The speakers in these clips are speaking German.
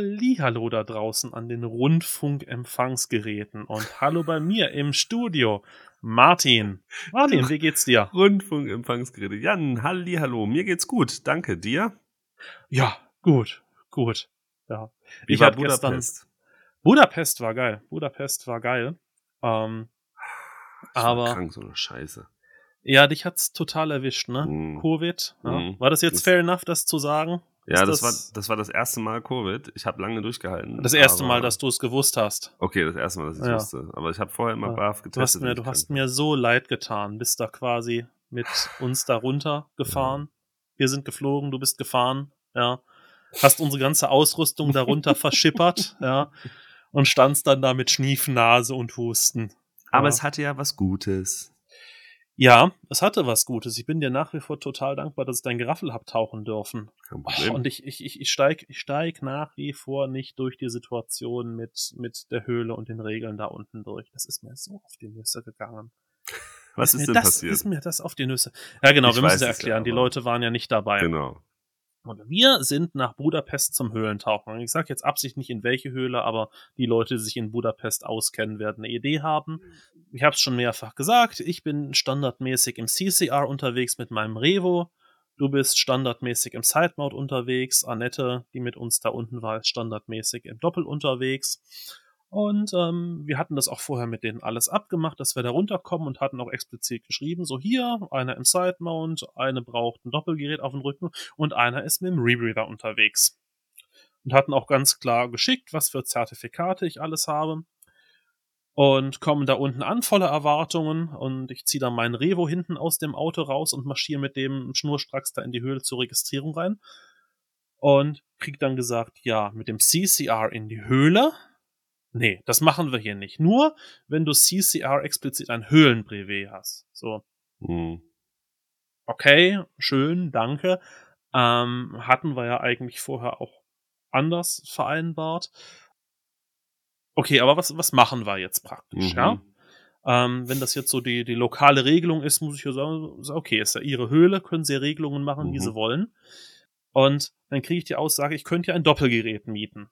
Hallihallo da draußen an den Rundfunkempfangsgeräten und hallo bei mir im Studio. Martin. Martin, wie geht's dir? Rundfunkempfangsgeräte. Jan, Hallihallo. Mir geht's gut. Danke. Dir? Ja, gut, gut. Ja. Wie ich war Budapest? Budapest war geil. Budapest war geil. Ähm, Ich war aber krank, so eine Scheiße. ja, dich hat's total erwischt, ne? Mhm. Covid. Ja. Mhm. War das jetzt Das- fair enough, das zu sagen? Ja, Ist das, war, das war das erste Mal Covid. Ich habe lange durchgehalten. das erste Mal, dass du es gewusst hast. Okay, das erste Mal, dass ich Ja. wusste. Aber ich habe vorher immer Ja. brav Du hast getestet. mir, du hast mir so leid getan. Bist da quasi mit uns da runter gefahren. Wir sind geflogen, du bist gefahren, ja. Hast unsere ganze Ausrüstung darunter verschippert, ja. Und standst dann da mit Schniefnase und Husten. Aber Ja. es hatte ja was Gutes. Ja, es hatte was Gutes. Ich bin dir nach wie vor total dankbar, dass ich dein Geraffel hab tauchen dürfen. Kein Oh, und ich, ich, ich, ich steig, ich steig nach wie vor nicht durch die Situation mit, mit der Höhle und den Regeln da unten durch. Das ist mir so auf die Nüsse gegangen. was mir ist denn das, passiert? Ist mir das auf die Nüsse. Ja, genau, Ich wir müssen es es ja, erklären. die Leute waren ja nicht dabei. Genau. Und wir sind nach Budapest zum Höhlentauchen. Ich sage jetzt absichtlich nicht in welche Höhle, aber die Leute, die sich in Budapest auskennen, werden eine Idee haben. Ich habe es schon mehrfach gesagt. Ich bin standardmäßig im CCR unterwegs mit meinem Revo. Du bist standardmäßig im Sidemode unterwegs. Annette, die mit uns da unten war, ist standardmäßig im Doppel unterwegs. Und ähm, wir hatten das auch vorher mit denen alles abgemacht, dass wir da runterkommen und hatten auch explizit geschrieben, so hier, einer im Sidemount, eine braucht ein Doppelgerät auf dem Rücken und einer ist mit dem Rebreather unterwegs. Und hatten auch ganz klar geschickt, was für Zertifikate ich alles habe. Und kommen da unten an, voller Erwartungen. Und ich ziehe dann meinen Revo hinten aus dem Auto raus und marschiere mit dem schnurstracks da in die Höhle zur Registrierung rein. Und krieg dann gesagt, ja, mit dem CCR in die Höhle. Nee, das machen wir hier nicht. Nur, wenn du CCR explizit ein Höhlenbrevet hast. So, Hm. okay, schön, danke. Ähm, hatten wir ja eigentlich vorher auch anders vereinbart. Okay, aber was, was machen wir jetzt praktisch, Mhm. ja? Ähm, wenn das jetzt so die, die lokale Regelung ist, muss ich ja sagen, okay, ist ja ihre Höhle, können sie ja Regelungen machen, wie Mhm. sie wollen. Und dann kriege ich die Aussage, ich könnte ja ein Doppelgerät mieten.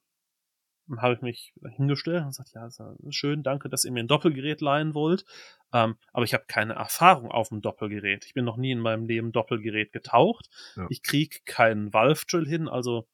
Dann habe ich mich hingestellt und gesagt, ja, schön, danke, dass ihr mir ein Doppelgerät leihen wollt. Ähm, aber ich habe keine Erfahrung auf dem Doppelgerät. Ich bin noch nie in meinem Leben Doppelgerät getaucht. Ja. Ich krieg keinen Valve Drill hin, also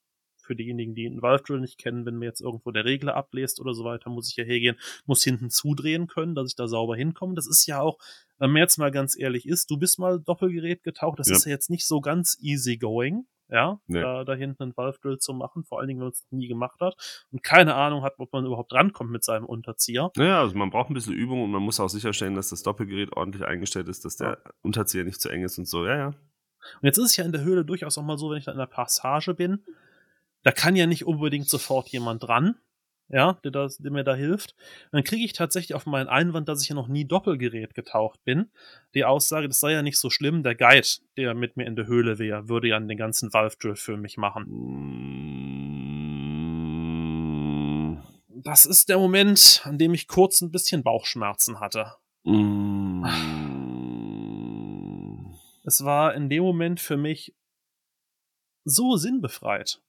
für diejenigen, die einen Valve Drill nicht kennen, wenn mir jetzt irgendwo der Regler abbläst oder so weiter, muss ich ja hergehen, muss hinten zudrehen können, dass ich da sauber hinkomme. Das ist ja auch, wenn man jetzt mal ganz ehrlich ist, du bist mal Doppelgerät getaucht, das Ja. ist ja jetzt nicht so ganz easy going, ja, Nee. da, da hinten einen Valve Drill zu machen, vor allen Dingen, wenn man es noch nie gemacht hat und keine Ahnung hat, ob man überhaupt rankommt mit seinem Unterzieher. Naja, also man braucht ein bisschen Übung und man muss auch sicherstellen, dass das Doppelgerät ordentlich eingestellt ist, dass der Unterzieher nicht zu eng ist und so. Ja, ja. Und jetzt ist es ja in der Höhle durchaus auch mal so, wenn ich da in der Passage bin, da kann ja nicht unbedingt sofort jemand dran, ja, der, das, der mir da hilft. Und dann kriege ich tatsächlich auf meinen Einwand, dass ich ja noch nie Doppelgerät getaucht bin, die Aussage, das sei ja nicht so schlimm, der Guide, der mit mir in der Höhle wäre, würde ja den ganzen Valve Drill für mich machen. Das ist der Moment, an dem ich kurz ein bisschen Bauchschmerzen hatte. Es war in dem Moment für mich so sinnbefreit.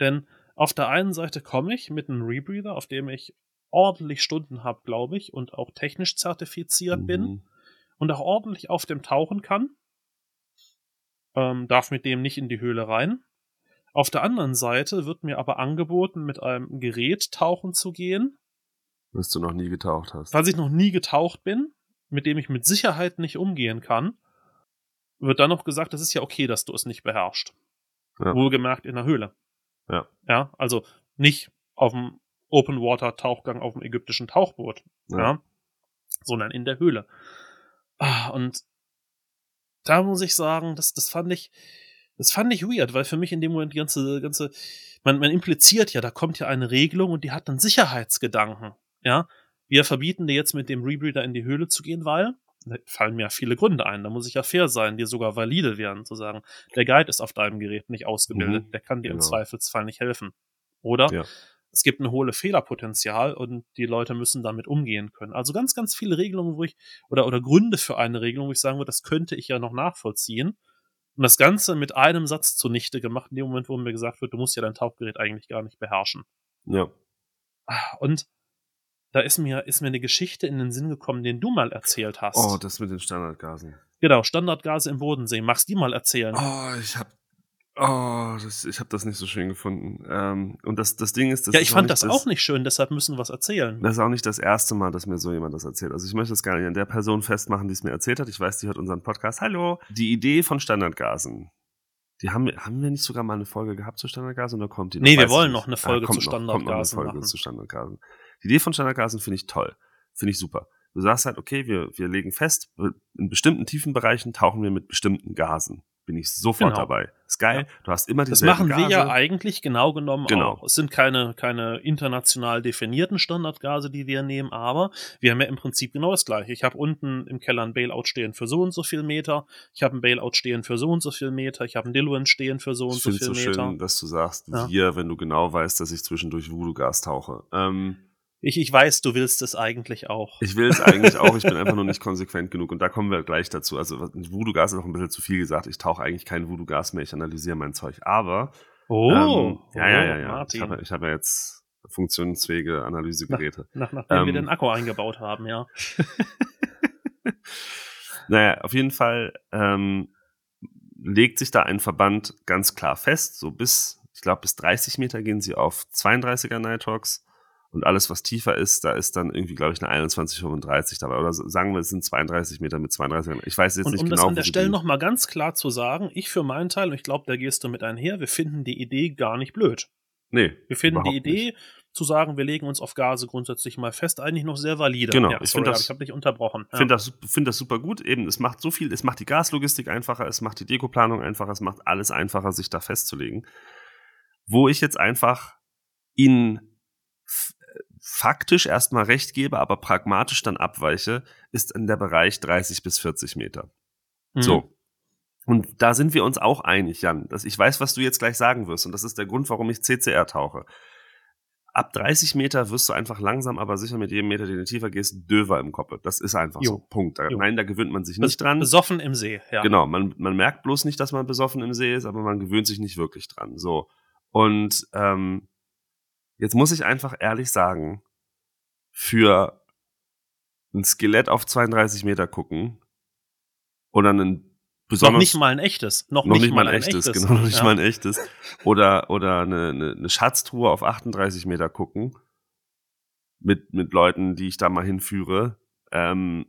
Denn auf der einen Seite komme ich mit einem Rebreather, auf dem ich ordentlich Stunden habe, glaube ich, und auch technisch zertifiziert bin Mhm. und auch ordentlich auf dem tauchen kann. Ähm, darf mit dem nicht in die Höhle rein. Auf der anderen Seite wird mir aber angeboten, mit einem Gerät tauchen zu gehen, Was du noch nie getaucht hast. falls ich noch nie getaucht bin, mit dem ich mit Sicherheit nicht umgehen kann, wird dann noch gesagt, das ist ja okay, dass du es nicht beherrschst. Ja. Wohlgemerkt in der Höhle. Ja. Ja, also nicht auf dem Open Water Tauchgang auf dem ägyptischen Tauchboot, ja. Ja. sondern in der Höhle. Ah, und da muss ich sagen, das, das fand ich, das fand ich weird, weil für mich in dem Moment die ganze, ganze, man, man impliziert ja, da kommt ja eine Regelung und die hat dann Sicherheitsgedanken. Ja, wir verbieten dir jetzt mit dem Rebreather in die Höhle zu gehen, weil fallen mir ja viele Gründe ein. Da muss ich ja fair sein, die sogar valide wären, zu sagen, der Guide ist auf deinem Gerät nicht ausgebildet, Mhm, der kann dir im genau. Zweifelsfall nicht helfen. Oder Ja. es gibt ein hohle Fehlerpotenzial und die Leute müssen damit umgehen können. Also ganz, ganz viele Regelungen, wo ich, oder, oder Gründe für eine Regelung, wo ich sagen würde, das könnte ich ja noch nachvollziehen. Und das Ganze mit einem Satz zunichte gemacht, in dem Moment, wo mir gesagt wird, du musst ja dein Tauchgerät eigentlich gar nicht beherrschen. Ja. Und da ist mir, ist mir eine Geschichte in den Sinn gekommen, den du mal erzählt hast. Oh, das mit den Standardgasen. Genau, Standardgase im Bodensee. Magst du die mal erzählen? Oh, ich hab, oh, das, ich hab das nicht so schön gefunden. Ähm, und das, das Ding ist, das ja, ist ich fand nicht das auch nicht schön, deshalb müssen wir was erzählen. Das ist auch nicht das erste Mal, dass mir so jemand das erzählt. Also ich möchte das gar nicht an der Person festmachen, die es mir erzählt hat. Ich weiß, die hört unseren Podcast. Hallo. Die Idee von Standardgasen. Die haben, wir- haben wir nicht sogar mal eine Folge gehabt zu Standardgasen oder kommt die noch? Nee, wir wollen nicht. noch eine Folge kommt zu noch, kommt noch eine Standardgasen Folge machen. zu Standardgasen. Die Idee von Standardgasen finde ich toll. Finde ich super. Du sagst halt, okay, wir, wir legen fest, in bestimmten Tiefenbereichen tauchen wir mit bestimmten Gasen. Bin ich sofort Genau. dabei. Ist geil. Du hast immer Das dieselben machen wir Gase. ja eigentlich genau genommen Genau. auch. Es sind keine, keine international definierten Standardgase, die wir nehmen, aber wir haben ja im Prinzip genau das gleiche. Ich habe unten im Keller ein Bailout stehen für so und so viel Meter, ich habe ein Bailout stehen für so und so viel Meter, ich habe ein Diluent stehen für so und Ich so finde es viel so Meter. schön, dass du sagst, Ja. wir, wenn du genau weißt, dass ich zwischendurch Voodoo-Gas tauche. Ähm, Ich, ich weiß, du willst es eigentlich auch. Ich will es eigentlich auch, ich bin einfach nur nicht konsequent genug. Und da kommen wir gleich dazu. Also Voodoo-Gas ist noch ein bisschen zu viel gesagt. Ich tauche eigentlich kein Voodoo-Gas mehr, ich analysiere mein Zeug. Aber Oh, ähm, ja, ja, ja, ja. Martin. Ich habe ich hab ja jetzt funktionsfähige Analysegeräte. Nach, nachdem wir ähm, den Akku eingebaut haben, ja. Naja, auf jeden Fall ähm, legt sich da ein Verband ganz klar fest. So bis, ich glaube, bis 30 Meter gehen sie auf 32er Nitrox. Und alles, was tiefer ist, da ist dann irgendwie, glaube ich, eine 2135 dabei. Oder sagen wir, es sind 32 Meter mit 32er. Ich weiß jetzt Und nicht um das genau, an wo der sie Stelle nochmal ganz klar zu sagen, ich für meinen Teil, und ich glaube, da gehst du mit einher, wir finden die Idee gar nicht blöd. Nee, Wir finden die Idee, nicht. zu sagen, wir legen uns auf Gase grundsätzlich mal fest, eigentlich noch sehr valide. Genau, ja, ich sorry, find das- ich habe dich unterbrochen. Ich finde das, find das super gut. Eben, es macht so viel, es macht die Gaslogistik einfacher, es macht die Dekoplanung einfacher, es macht alles einfacher, sich da festzulegen. Wo ich jetzt einfach f- faktisch erstmal recht gebe, aber pragmatisch dann abweiche, ist in der Bereich 30 bis 40 Meter. Mhm. So. Und da sind wir uns auch einig, Jan. Dass ich weiß, was du jetzt gleich sagen wirst. Und das ist der Grund, warum ich CCR tauche. Ab 30 Meter wirst du einfach langsam, aber sicher mit jedem Meter, den du tiefer gehst, döver im Kopf. Das ist einfach Jo. so. Punkt. Da, nein, da gewöhnt man sich Bes- nicht dran. Besoffen im See, ja. Genau, man, man merkt bloß nicht, dass man besoffen im See ist, aber man gewöhnt sich nicht wirklich dran. So. Und ähm, jetzt muss ich einfach ehrlich sagen, für ein Skelett auf 32 Meter gucken oder einen Noch besonders nicht mal ein echtes. Noch, noch nicht mal ein echtes, genau, noch nicht ja. mal ein echtes. Oder, oder eine, eine, eine Schatztruhe auf 38 Meter gucken. Mit, mit Leuten, die ich da mal hinführe. Ähm,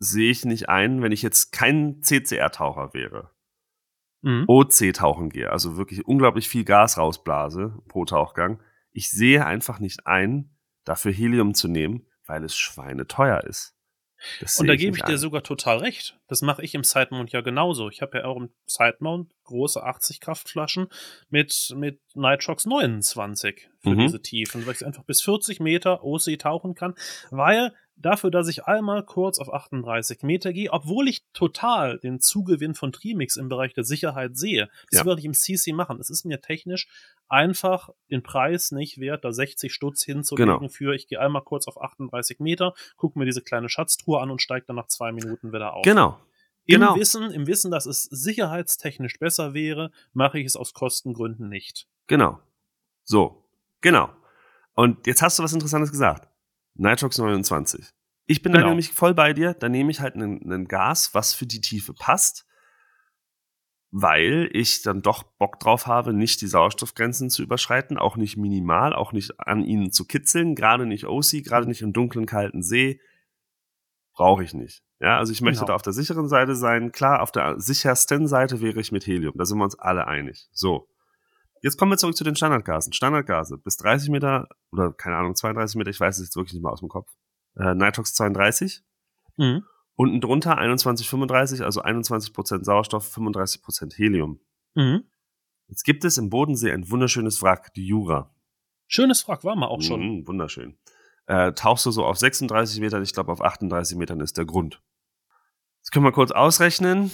sehe ich nicht ein, wenn ich jetzt kein CCR-Taucher wäre. Mhm. OC-Tauchen gehe, also wirklich unglaublich viel Gas rausblase pro Tauchgang. Ich sehe einfach nicht ein, dafür Helium zu nehmen, weil es schweineteuer ist. Das Und da gebe ich nicht dir sogar total recht. Das mache ich im Sidemount ja genauso. Ich habe ja auch im Sidemount große 80 Kraftflaschen mit, mit Nitrox 29 für Mhm. diese Tiefen, weil ich einfach bis 40 Meter OC tauchen kann, weil dafür, dass ich einmal kurz auf 38 Meter gehe, obwohl ich total den Zugewinn von Trimix im Bereich der Sicherheit sehe, das Ja. würde ich im CC machen. Es ist mir technisch einfach den Preis nicht wert, da 60 Stutz hinzulegen Genau. für, ich gehe einmal kurz auf 38 Meter, gucke mir diese kleine Schatztruhe an und steige dann nach zwei Minuten wieder auf. Genau. Im genau. Wissen, im Wissen, dass es sicherheitstechnisch besser wäre, mache ich es aus Kostengründen nicht. Genau. So. Genau. Und jetzt hast du was Interessantes gesagt. Nitrox 29. Ich bin da Genau. nämlich voll bei dir. Da nehme ich halt ein Gas, was für die Tiefe passt, weil ich dann doch Bock drauf habe, nicht die Sauerstoffgrenzen zu überschreiten, auch nicht minimal, auch nicht an ihnen zu kitzeln, gerade nicht OC, gerade nicht im dunklen, kalten See. Brauche ich nicht. Ja, also ich möchte Genau. da auf der sicheren Seite sein. Klar, auf der sichersten Seite wäre ich mit Helium. Da sind wir uns alle einig. So. Jetzt kommen wir zurück zu den Standardgasen. Standardgase bis 30 Meter oder keine Ahnung, 32 Meter, ich weiß es jetzt wirklich nicht mehr aus dem Kopf. Äh, Nitrox 32. Mhm. Unten drunter 21,35, also 21% Sauerstoff, 35% Helium. Mhm. Jetzt gibt es im Bodensee ein wunderschönes Wrack, die Jura. Schönes Wrack war mal auch schon. Mhm, wunderschön. Äh, tauchst du so auf 36 Metern, ich glaube auf 38 Metern ist der Grund. Jetzt können wir kurz ausrechnen.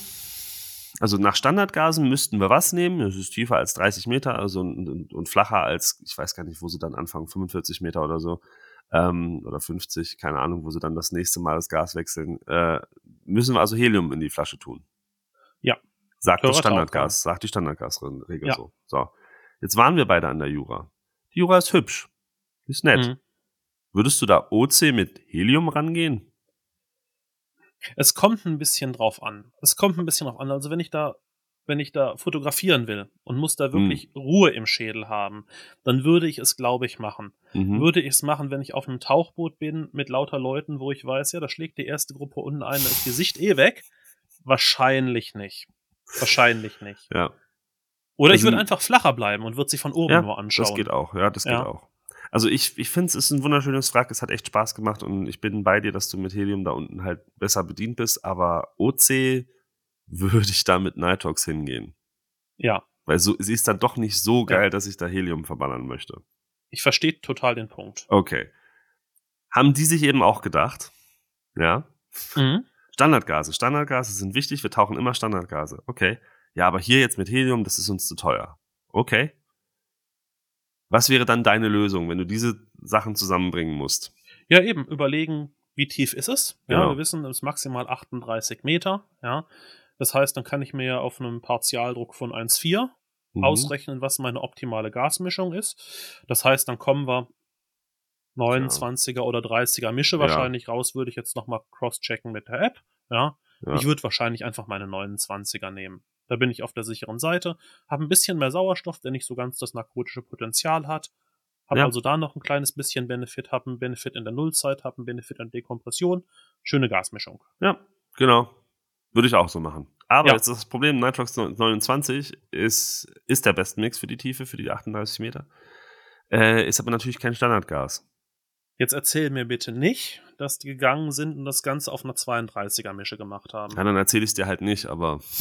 Also nach Standardgasen müssten wir was nehmen? Das ist tiefer als 30 Meter also und, und, und flacher als, ich weiß gar nicht, wo sie dann anfangen, 45 Meter oder so. Ähm, oder 50, keine Ahnung, wo sie dann das nächste Mal das Gas wechseln. Äh, müssen wir also Helium in die Flasche tun. Ja. Sagt das Standardgas, sagt die Standardgasregel Ja. so. So. Jetzt waren wir beide an der Jura. Die Jura ist hübsch. Ist nett. Mhm. Würdest du da OC mit Helium rangehen? Es kommt ein bisschen drauf an. Es kommt ein bisschen drauf an. Also wenn ich da, wenn ich da fotografieren will und muss da wirklich Ruhe im Schädel haben, dann würde ich es, glaube ich, machen. Mhm. Würde ich es machen, wenn ich auf einem Tauchboot bin mit lauter Leuten, wo ich weiß, ja, da schlägt die erste Gruppe unten ein, da ist Gesicht eh weg? Wahrscheinlich nicht. Wahrscheinlich nicht. Ja. Oder ich Also- würde einfach flacher bleiben und würde sie von oben ja, nur anschauen. das geht auch. Ja, das geht Ja. auch. Also ich, ich finde, es ist ein wunderschönes Wrack. Es hat echt Spaß gemacht und ich bin bei dir, dass du mit Helium da unten halt besser bedient bist. Aber OC würde ich da mit Nitrox hingehen. Ja, Weil so, sie ist dann doch nicht so geil, Ja. dass ich da Helium verballern möchte. ich verstehe total den Punkt. Okay. Haben die sich eben auch gedacht? Ja. Mhm. Standardgase. Standardgase sind wichtig. Wir tauchen immer Standardgase. Okay. Ja, aber hier jetzt mit Helium, das ist uns zu teuer. Okay. Was wäre dann deine Lösung, wenn du diese Sachen zusammenbringen musst? Ja, eben, überlegen, wie tief ist es? Ja, Genau. wir wissen, es ist maximal 38 Meter, ja. Das heißt, dann kann ich mir auf einem Partialdruck von 1,4 Mhm. ausrechnen, was meine optimale Gasmischung ist. Das heißt, dann kommen wir 29er oder 30er Mische Ja. wahrscheinlich raus, würde ich jetzt nochmal cross-checken mit der App, ja. Ja. Ich würde wahrscheinlich einfach meine 29er nehmen. Da bin ich auf der sicheren Seite, habe ein bisschen mehr Sauerstoff, der nicht so ganz das narkotische Potenzial hat. Habe Ja. also da noch ein kleines bisschen Benefit, habe einen Benefit in der Nullzeit, habe einen Benefit an Dekompression. Schöne Gasmischung. Ja, genau. Würde ich auch so machen. Aber Ja. jetzt ist das Problem, Nitrox 29 ist, ist der beste Mix für die Tiefe, für die 38 Meter. Äh, ist aber natürlich kein Standardgas. Jetzt erzähl mir bitte nicht, dass die gegangen sind und das Ganze auf einer 32er Mische gemacht haben. Ja, dann erzähle ich dir halt nicht, aber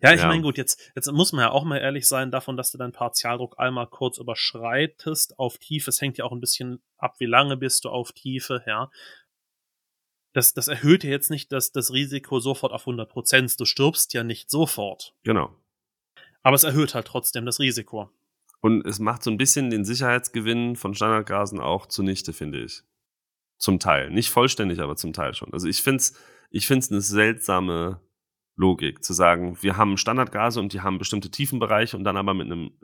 ja, ich Ja. meine, gut, jetzt, jetzt muss man ja auch mal ehrlich sein davon, dass du deinen Partialdruck einmal kurz überschreitest auf Tiefe. Es hängt ja auch ein bisschen ab, wie lange bist du auf Tiefe, ja. Das, das erhöht ja jetzt nicht das, das Risiko sofort auf 100 Prozent. Du stirbst ja nicht sofort. genau. Aber es erhöht halt trotzdem das Risiko. Und es macht so ein bisschen den Sicherheitsgewinn von Standardgasen auch zunichte, finde ich. Zum Teil. Nicht vollständig, aber zum Teil schon. Also ich finde es ich find's eine seltsame Logik, zu sagen, wir haben Standardgase und die haben bestimmte Tiefenbereiche und dann aber mit einem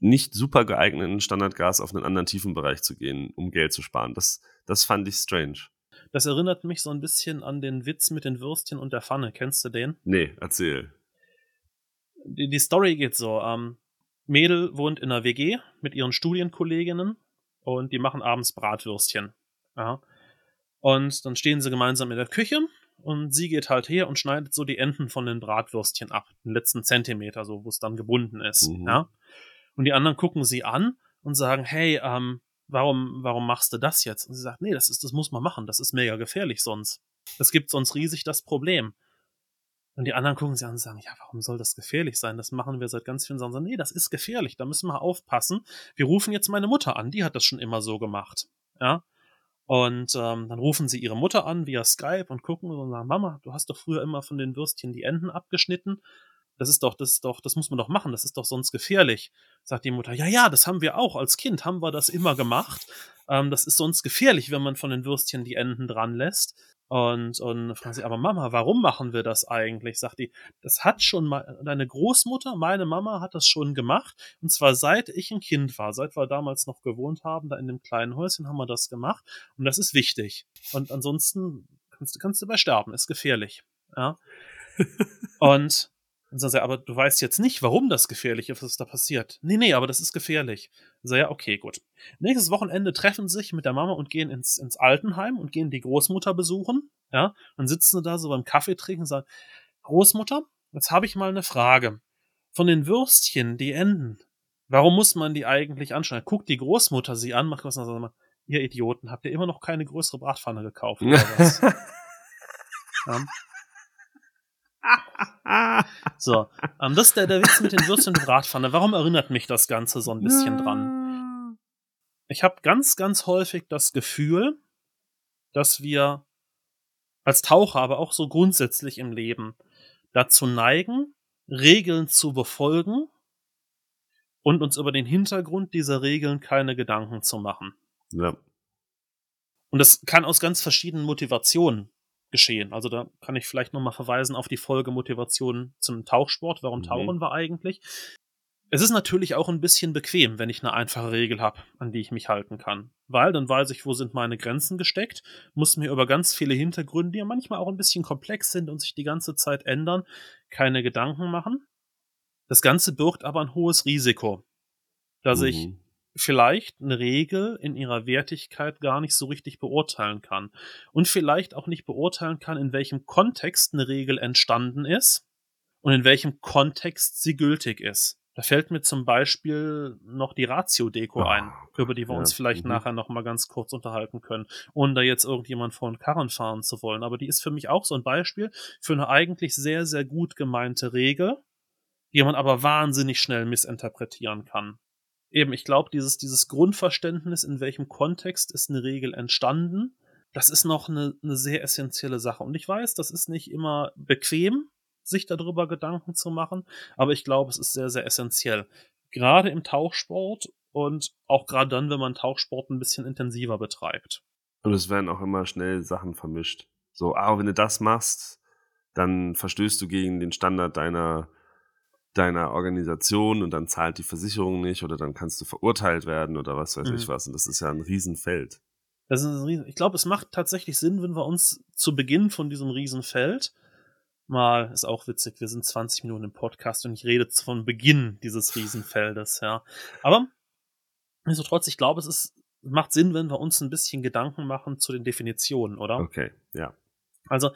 nicht super geeigneten Standardgas auf einen anderen Tiefenbereich zu gehen, um Geld zu sparen. Das, das fand ich strange. Das erinnert mich so ein bisschen an den Witz mit den Würstchen und der Pfanne. Kennst du den? Nee, erzähl. die, die Story geht so. Ähm, Mädel wohnt in einer WG mit ihren Studienkolleginnen und die machen abends Bratwürstchen. Ja. Und dann stehen sie gemeinsam in der Küche und sie geht halt her und schneidet so die Enden von den Bratwürstchen ab. Den letzten Zentimeter, so, wo es dann gebunden ist. Mhm. Ja. Und die anderen gucken sie an und sagen, hey, ähm, warum, warum machst du das jetzt? Und sie sagt, nee, das ist, das muss man machen, das ist mega gefährlich sonst. Das gibt sonst riesig das Problem. Und die anderen gucken sie an und sagen, ja, warum soll das gefährlich sein? Das machen wir seit ganz vielen Jahren. Nee, das ist gefährlich, da müssen wir aufpassen. Wir rufen jetzt meine Mutter an, die hat das schon immer so gemacht. Ja. Und ähm, dann rufen sie ihre Mutter an via Skype und gucken und sagen, Mama, du hast doch früher immer von den Würstchen die Enden abgeschnitten. Das ist doch, das ist doch, das muss man doch machen, das ist doch sonst gefährlich. Sagt die Mutter, ja, ja, das haben wir auch. Als Kind haben wir das immer gemacht. Ähm, das ist sonst gefährlich, wenn man von den Würstchen die Enden dran lässt. Und, und fragen sie, aber Mama, warum machen wir das eigentlich? Sagt die, das hat schon mal deine Großmutter, meine Mama hat das schon gemacht. Und zwar seit ich ein Kind war, seit wir damals noch gewohnt haben, da in dem kleinen Häuschen haben wir das gemacht. Und das ist wichtig. Und ansonsten kannst du, kannst du bei sterben, ist gefährlich. Ja. Und sagen sie, aber du weißt jetzt nicht, warum das gefährlich ist, was da passiert. Nee, nee, aber das ist gefährlich. So, ja, okay, gut. Nächstes Wochenende treffen sie sich mit der Mama und gehen ins, ins Altenheim und gehen die Großmutter besuchen. Ja, dann sitzen sie da so beim Kaffee trinken und sagen, Großmutter, jetzt habe ich mal eine Frage. Von den Würstchen, die Enden, warum muss man die eigentlich anschauen? Guckt die Großmutter sie an, macht was und sagt ihr Idioten, habt ihr immer noch keine größere Bratpfanne gekauft oder was? ja. So, ähm, das ist der, der Witz mit den Würstchen und Bratpfanne. Warum erinnert mich das Ganze so ein bisschen dran? Ich habe ganz, ganz häufig das Gefühl, dass wir als Taucher, aber auch so grundsätzlich im Leben dazu neigen, Regeln zu befolgen und uns über den Hintergrund dieser Regeln keine Gedanken zu machen. Ja. Und das kann aus ganz verschiedenen Motivationen geschehen. Also da kann ich vielleicht nochmal verweisen auf die Folge Motivation zum Tauchsport. Warum Mhm. tauchen wir eigentlich? Es ist natürlich auch ein bisschen bequem, wenn ich eine einfache Regel habe, an die ich mich halten kann. Weil dann weiß ich, wo sind meine Grenzen gesteckt, muss mir über ganz viele Hintergründe, die ja manchmal auch ein bisschen komplex sind und sich die ganze Zeit ändern, keine Gedanken machen. Das Ganze birgt aber ein hohes Risiko, dass ich Mhm. Vielleicht eine Regel in ihrer Wertigkeit gar nicht so richtig beurteilen kann. Und vielleicht auch nicht beurteilen kann, in welchem Kontext eine Regel entstanden ist und in welchem Kontext sie gültig ist. Da fällt mir zum Beispiel noch die Ratio-Deko Ah, ein, über die wir ja, uns vielleicht mhm. nachher noch mal ganz kurz unterhalten können, ohne da jetzt irgendjemand vor den Karren fahren zu wollen. Aber die ist für mich auch so ein Beispiel für eine eigentlich sehr, sehr gut gemeinte Regel, die man aber wahnsinnig schnell missinterpretieren kann. Eben, ich glaube, dieses, dieses Grundverständnis, in welchem Kontext ist eine Regel entstanden, das ist noch eine, eine sehr essentielle Sache. Und ich weiß, das ist nicht immer bequem, sich darüber Gedanken zu machen, aber ich glaube, es ist sehr, sehr essentiell. Gerade im Tauchsport und auch gerade dann, wenn man Tauchsport ein bisschen intensiver betreibt. Und es werden auch immer schnell Sachen vermischt. So, ah, wenn du das machst, dann verstößt du gegen den Standard deiner, deiner Organisation und dann zahlt die Versicherung nicht oder dann kannst du verurteilt werden oder was weiß Mhm. ich was. Und das ist ja ein Riesenfeld. Das ist ein Riesen ich glaube, es macht tatsächlich Sinn, wenn wir uns zu Beginn von diesem Riesenfeld mal, ist auch witzig, wir sind 20 Minuten im Podcast und ich rede von Beginn dieses Riesenfeldes, ja. Aber nichtsdestotrotz, ich glaube, es ist, macht Sinn, wenn wir uns ein bisschen Gedanken machen zu den Definitionen, oder? Okay, ja. Also,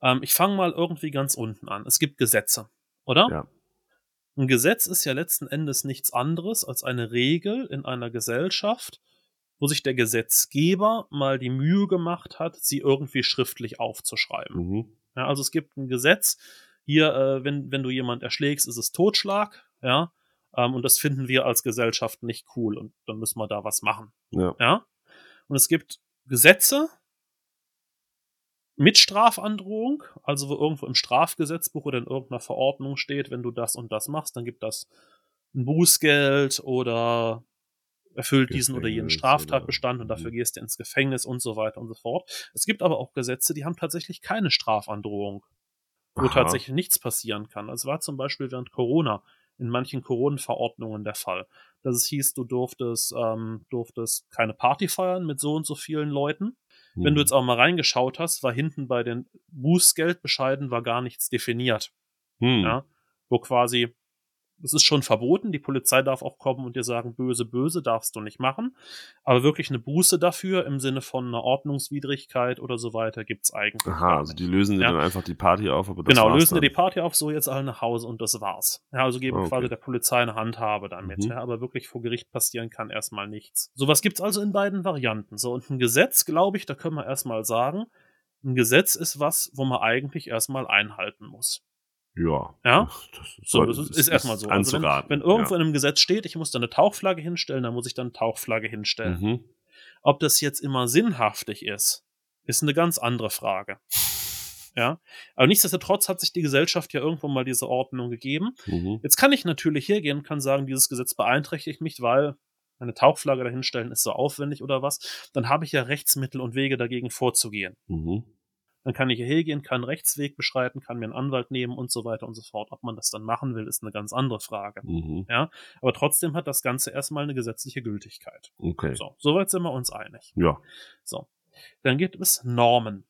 ähm, ich fange mal irgendwie ganz unten an. Es gibt Gesetze, oder? Ja. Ein Gesetz ist ja letzten Endes nichts anderes als eine Regel in einer Gesellschaft, wo sich der Gesetzgeber mal die Mühe gemacht hat, sie irgendwie schriftlich aufzuschreiben. Mhm. Ja, also es gibt ein Gesetz, hier, äh, wenn, wenn du jemand erschlägst, ist es Totschlag, ja, ähm, und das finden wir als Gesellschaft nicht cool und dann müssen wir da was machen. Ja. Ja. Und es gibt Gesetze mit Strafandrohung, also wo irgendwo im Strafgesetzbuch oder in irgendeiner Verordnung steht, wenn du das und das machst, dann gibt das ein Bußgeld oder erfüllt diesen oder jenen Gefängnis Straftatbestand oder- und dafür Mhm. gehst du ins Gefängnis und so weiter und so fort. Es gibt aber auch Gesetze, die haben tatsächlich keine Strafandrohung, wo Aha. tatsächlich nichts passieren kann. Es war zum Beispiel während Corona in manchen Corona-Verordnungen der Fall, dass es hieß, du durftest, ähm, durftest keine Party feiern mit so und so vielen Leuten. Wenn du Mhm. jetzt auch mal reingeschaut hast, war hinten bei den Bußgeldbescheiden war gar nichts definiert. Hm. Ja, wo quasi, es ist schon verboten, die Polizei darf auch kommen und dir sagen, böse, böse, darfst du nicht machen. Aber wirklich eine Buße dafür im Sinne von einer Ordnungswidrigkeit oder so weiter gibt's eigentlich. Aha, also die lösen dir Ja. dann einfach die Party auf, aber das Genau, lösen dir die Party auf, so jetzt alle nach Hause und das war's. Ja, also geben okay. quasi der Polizei eine Handhabe damit. Mhm. Ja, aber wirklich vor Gericht passieren kann erstmal nichts. Sowas gibt's also in beiden Varianten. So, und ein Gesetz, glaube ich, da können wir erstmal sagen, ein Gesetz ist was, wo man eigentlich erstmal einhalten muss. Ja. Ja? Das So, das ist, ist erstmal so. Also wenn, wenn irgendwo ja. in einem Gesetz steht, ich muss da eine Tauchflagge hinstellen, dann muss ich dann eine Tauchflagge hinstellen. Mhm. Ob das jetzt immer sinnhaftig ist, ist eine ganz andere Frage. Ja, aber nichtsdestotrotz hat sich die Gesellschaft ja irgendwann mal diese Ordnung gegeben. Mhm. Jetzt kann ich natürlich hergehen und kann sagen, dieses Gesetz beeinträchtigt mich, weil eine Tauchflagge dahinstellen ist so aufwendig oder was. Dann habe ich ja Rechtsmittel und Wege dagegen vorzugehen. Mhm. Dann kann ich hier hergehen, kann einen Rechtsweg beschreiten, kann mir einen Anwalt nehmen und so weiter und so fort. Ob man das dann machen will, ist eine ganz andere Frage. Mhm. Aber trotzdem hat das Ganze erstmal eine gesetzliche Gültigkeit. Okay. So, soweit sind wir uns einig. Ja. So. Dann gibt es Normen.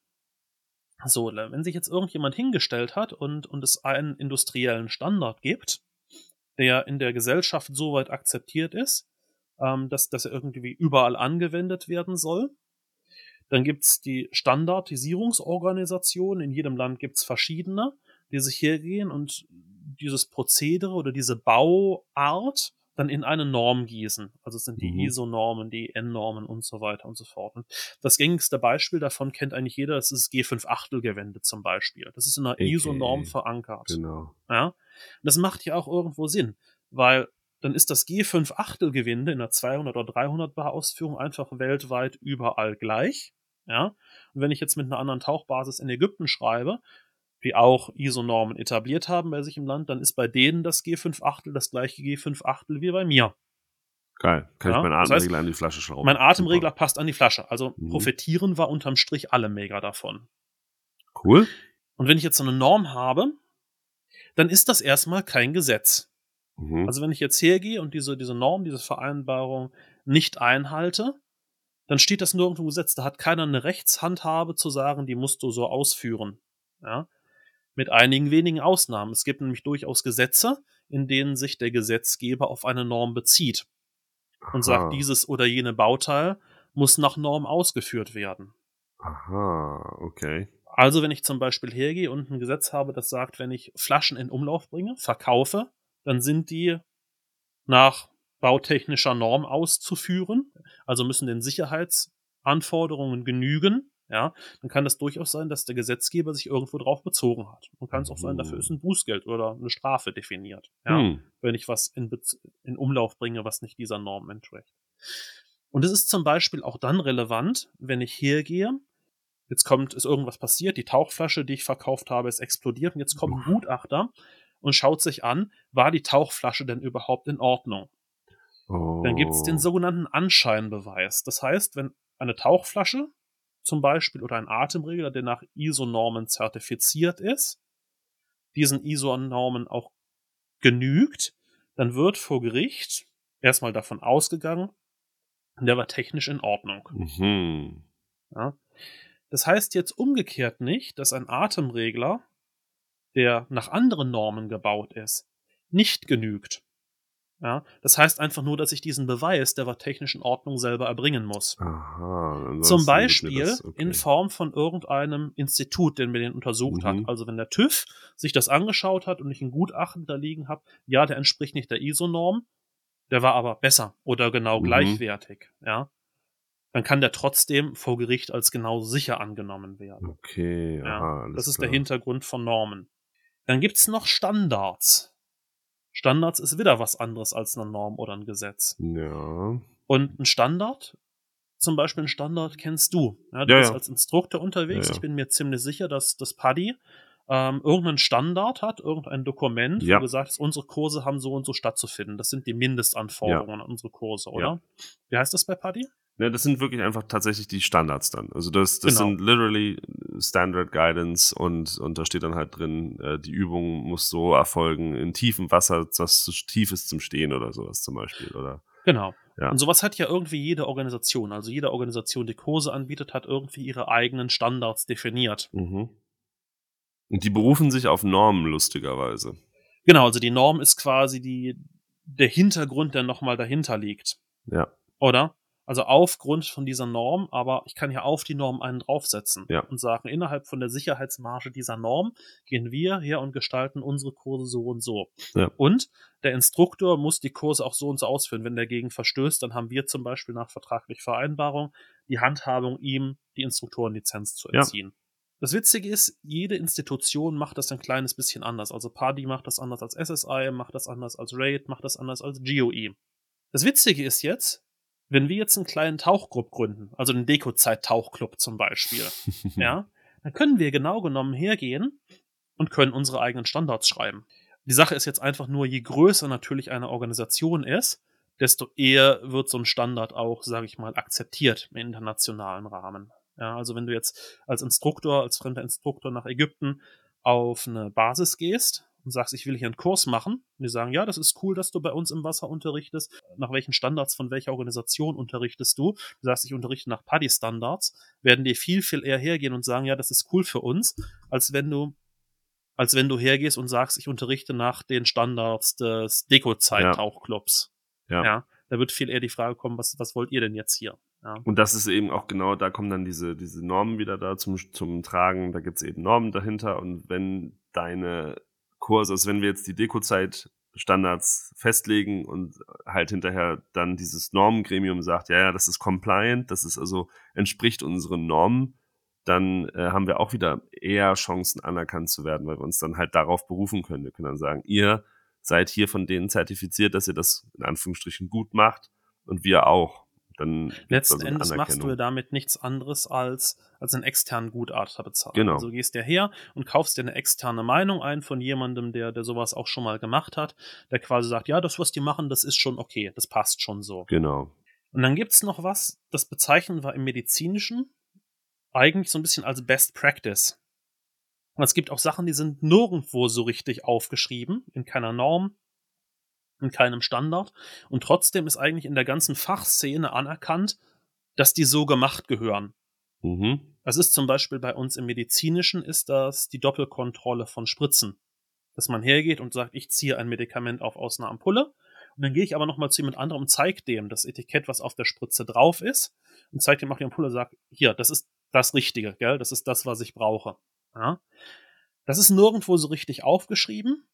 So, wenn sich jetzt irgendjemand hingestellt hat und, und es einen industriellen Standard gibt, der in der Gesellschaft so weit akzeptiert ist, ähm, dass, dass er irgendwie überall angewendet werden soll, dann gibt's die Standardisierungsorganisation. In jedem Land gibt's verschiedene, die sich hergehen und dieses Prozedere oder diese Bauart dann in eine Norm gießen. Also es sind die Mhm. ISO-Normen, die N-Normen und so weiter und so fort. Und das gängigste Beispiel davon kennt eigentlich jeder, das ist G5 Achtelgewende zum Beispiel. Das ist in einer. ISO-Norm verankert. Genau. Ja? Und das macht ja auch irgendwo Sinn, weil dann ist das G5 Achtelgewinde in einer 200 oder 300 Bar Ausführung einfach weltweit überall gleich. Ja? Und wenn ich jetzt mit einer anderen Tauchbasis in Ägypten schreibe, die auch ISO-Normen etabliert haben bei sich im Land, dann ist bei denen das G5 Achtel das gleiche G5 Achtel wie bei mir. Geil. Kann Ja, ich meinen das heißt, Atemregler an die Flasche schrauben. Mein Atemregler Super. passt an die Flasche. Also Mhm. profitieren wir unterm Strich alle mega davon. Cool. Und wenn ich jetzt so eine Norm habe, dann ist das erstmal kein Gesetz. Mhm. Also wenn ich jetzt hergehe und diese, diese Norm, diese Vereinbarung nicht einhalte, dann steht das nirgendwo im Gesetz. Da hat keiner eine Rechtshandhabe zu sagen, die musst du so ausführen. Ja? Mit einigen wenigen Ausnahmen. Es gibt nämlich durchaus Gesetze, in denen sich der Gesetzgeber auf eine Norm bezieht und sagt, dieses oder jene Bauteil muss nach Norm ausgeführt werden. Aha, okay. Also wenn ich zum Beispiel hergehe und ein Gesetz habe, das sagt, wenn ich Flaschen in Umlauf bringe, verkaufe, dann sind die nach bautechnischer Norm auszuführen, also müssen den Sicherheitsanforderungen genügen. Ja, dann kann das durchaus sein, dass der Gesetzgeber sich irgendwo drauf bezogen hat. Und kann es auch sein, dafür ist ein Bußgeld oder eine Strafe definiert. Ja, Hm. wenn ich was in, Bez- in Umlauf bringe, was nicht dieser Norm entspricht. Und es ist zum Beispiel auch dann relevant, wenn ich hergehe, jetzt kommt, ist irgendwas passiert, die Tauchflasche, die ich verkauft habe, ist explodiert und jetzt kommt ein Gutachter und schaut sich an, war die Tauchflasche denn überhaupt in Ordnung? Dann gibt es den Oh. sogenannten Anscheinbeweis. Das heißt, wenn eine Tauchflasche zum Beispiel oder ein Atemregler, der nach ISO-Normen zertifiziert ist, diesen ISO-Normen auch genügt, dann wird vor Gericht erstmal davon ausgegangen, der war technisch in Ordnung. Mhm. Ja. Das heißt jetzt umgekehrt nicht, dass ein Atemregler, der nach anderen Normen gebaut ist, nicht genügt. Ja. Das heißt einfach nur, dass ich diesen Beweis, der war technisch in Ordnung, selber erbringen muss. Aha. Zum Beispiel das- okay. in Form von irgendeinem Institut, den mir den untersucht Mhm. hat. Also wenn der TÜV sich das angeschaut hat und ich ein Gutachten da liegen habe, ja, der entspricht nicht der ISO-Norm, der war aber besser oder genau Mhm. gleichwertig, ja, dann kann der trotzdem vor Gericht als genauso sicher angenommen werden. Okay, Ja, aha, das ist klar. der Hintergrund von Normen. Dann gibt's noch Standards. Standards ist wieder was anderes als eine Norm oder ein Gesetz. Ja. Und ein Standard, zum Beispiel ein Standard kennst du. Ja, du Ja, bist ja. als Instruktor unterwegs. Ich bin mir ziemlich sicher, dass das Paddy ähm, irgendeinen Standard hat, irgendein Dokument, Ja. wo gesagt ist, unsere Kurse haben so und so stattzufinden. Das sind die Mindestanforderungen an unsere Kurse, oder? Wie heißt das bei Paddy? Ja, das sind wirklich einfach tatsächlich die Standards dann. Also das, das Genau. sind literally Standard Guidance und, und da steht dann halt drin, äh, die Übung muss so erfolgen in tiefem Wasser, das zu tief ist zum Stehen oder sowas zum Beispiel, oder? Genau. Ja. Und sowas hat ja irgendwie jede Organisation. Also jede Organisation, die Kurse anbietet, hat irgendwie ihre eigenen Standards definiert. Mhm. Und die berufen sich auf Normen, lustigerweise. Genau, also die Norm ist quasi die, der Hintergrund, der nochmal dahinter liegt. Ja. Oder? Also aufgrund von dieser Norm, aber ich kann ja auf die Norm einen draufsetzen Ja. und sagen, innerhalb von der Sicherheitsmarge dieser Norm gehen wir her und gestalten unsere Kurse so und so. Ja. Und der Instruktor muss die Kurse auch so und so ausführen. Wenn der dagegen verstößt, dann haben wir zum Beispiel nach vertraglicher Vereinbarung die Handhabung, ihm die Instruktorenlizenz zu Ja. Das Witzige ist, jede Institution macht das ein kleines bisschen anders. Also Party macht das anders als SSI, macht das anders als RAID, macht das anders als GOE. Das Witzige ist jetzt, wenn wir jetzt einen kleinen Tauchclub gründen, also den Dekozeit-Tauchclub zum Beispiel, ja, dann können wir genau genommen hergehen und können unsere eigenen Standards schreiben. Die Sache ist jetzt einfach nur, je größer natürlich eine Organisation ist, desto eher wird so ein Standard auch, sage ich mal, akzeptiert im internationalen Rahmen. Ja, also wenn du jetzt als Instruktor, als fremder Instruktor nach Ägypten auf eine Basis gehst und sagst, ich will hier einen Kurs machen, und die sagen, ja, das ist cool, dass du bei uns im Wasser unterrichtest. Nach welchen Standards von welcher Organisation unterrichtest du? Du sagst, ich unterrichte nach PADI-Standards, werden die viel, viel eher hergehen und sagen, ja, das ist cool für uns, als wenn du als wenn du hergehst und sagst, ich unterrichte nach den Standards des Deko-Zeit-Tauchclubs. Ja. ja. Da wird viel eher die Frage kommen, was, was wollt ihr denn jetzt hier? Und das ist eben auch genau, da kommen dann diese, diese Normen wieder da zum, zum Tragen. Da gibt's eben Normen dahinter. Und wenn deine Kurse, also wenn wir jetzt die Dekozeit-Standards festlegen und halt hinterher dann dieses Normengremium sagt, ja, ja, das ist compliant, das ist also entspricht unseren Normen, dann äh, haben wir auch wieder eher Chancen anerkannt zu werden, weil wir uns dann halt darauf berufen können. Wir können dann sagen, ihr seid hier von denen zertifiziert, dass ihr das in Anführungsstrichen gut macht und wir auch. Dann Letzten eine Endes machst du ja damit nichts anderes als, als einen externen Gutachter bezahlen. Genau. Also du gehst ja her und kaufst dir eine externe Meinung ein von jemandem, der, der sowas auch schon mal gemacht hat, der quasi sagt, ja, das, was die machen, das ist schon okay, das passt schon so. Genau. Und dann gibt's noch was, das bezeichnen wir im Medizinischen eigentlich so ein bisschen als Best Practice. Es gibt auch Sachen, die sind nirgendwo so richtig aufgeschrieben, in keiner Norm, in keinem Standard. Und trotzdem ist eigentlich in der ganzen Fachszene anerkannt, dass die so gemacht gehören. Mhm. Das ist zum Beispiel bei uns im Medizinischen ist das die Doppelkontrolle von Spritzen. Dass man hergeht und sagt, ich ziehe ein Medikament auf aus einer Ampulle. Und dann gehe ich aber nochmal zu jemand anderem und zeige dem das Etikett, was auf der Spritze drauf ist. Und zeige dem auch die Ampulle und sage, hier, das ist das Richtige, gell? Das ist das, was ich brauche. Ja? Das ist nirgendwo so richtig aufgeschrieben.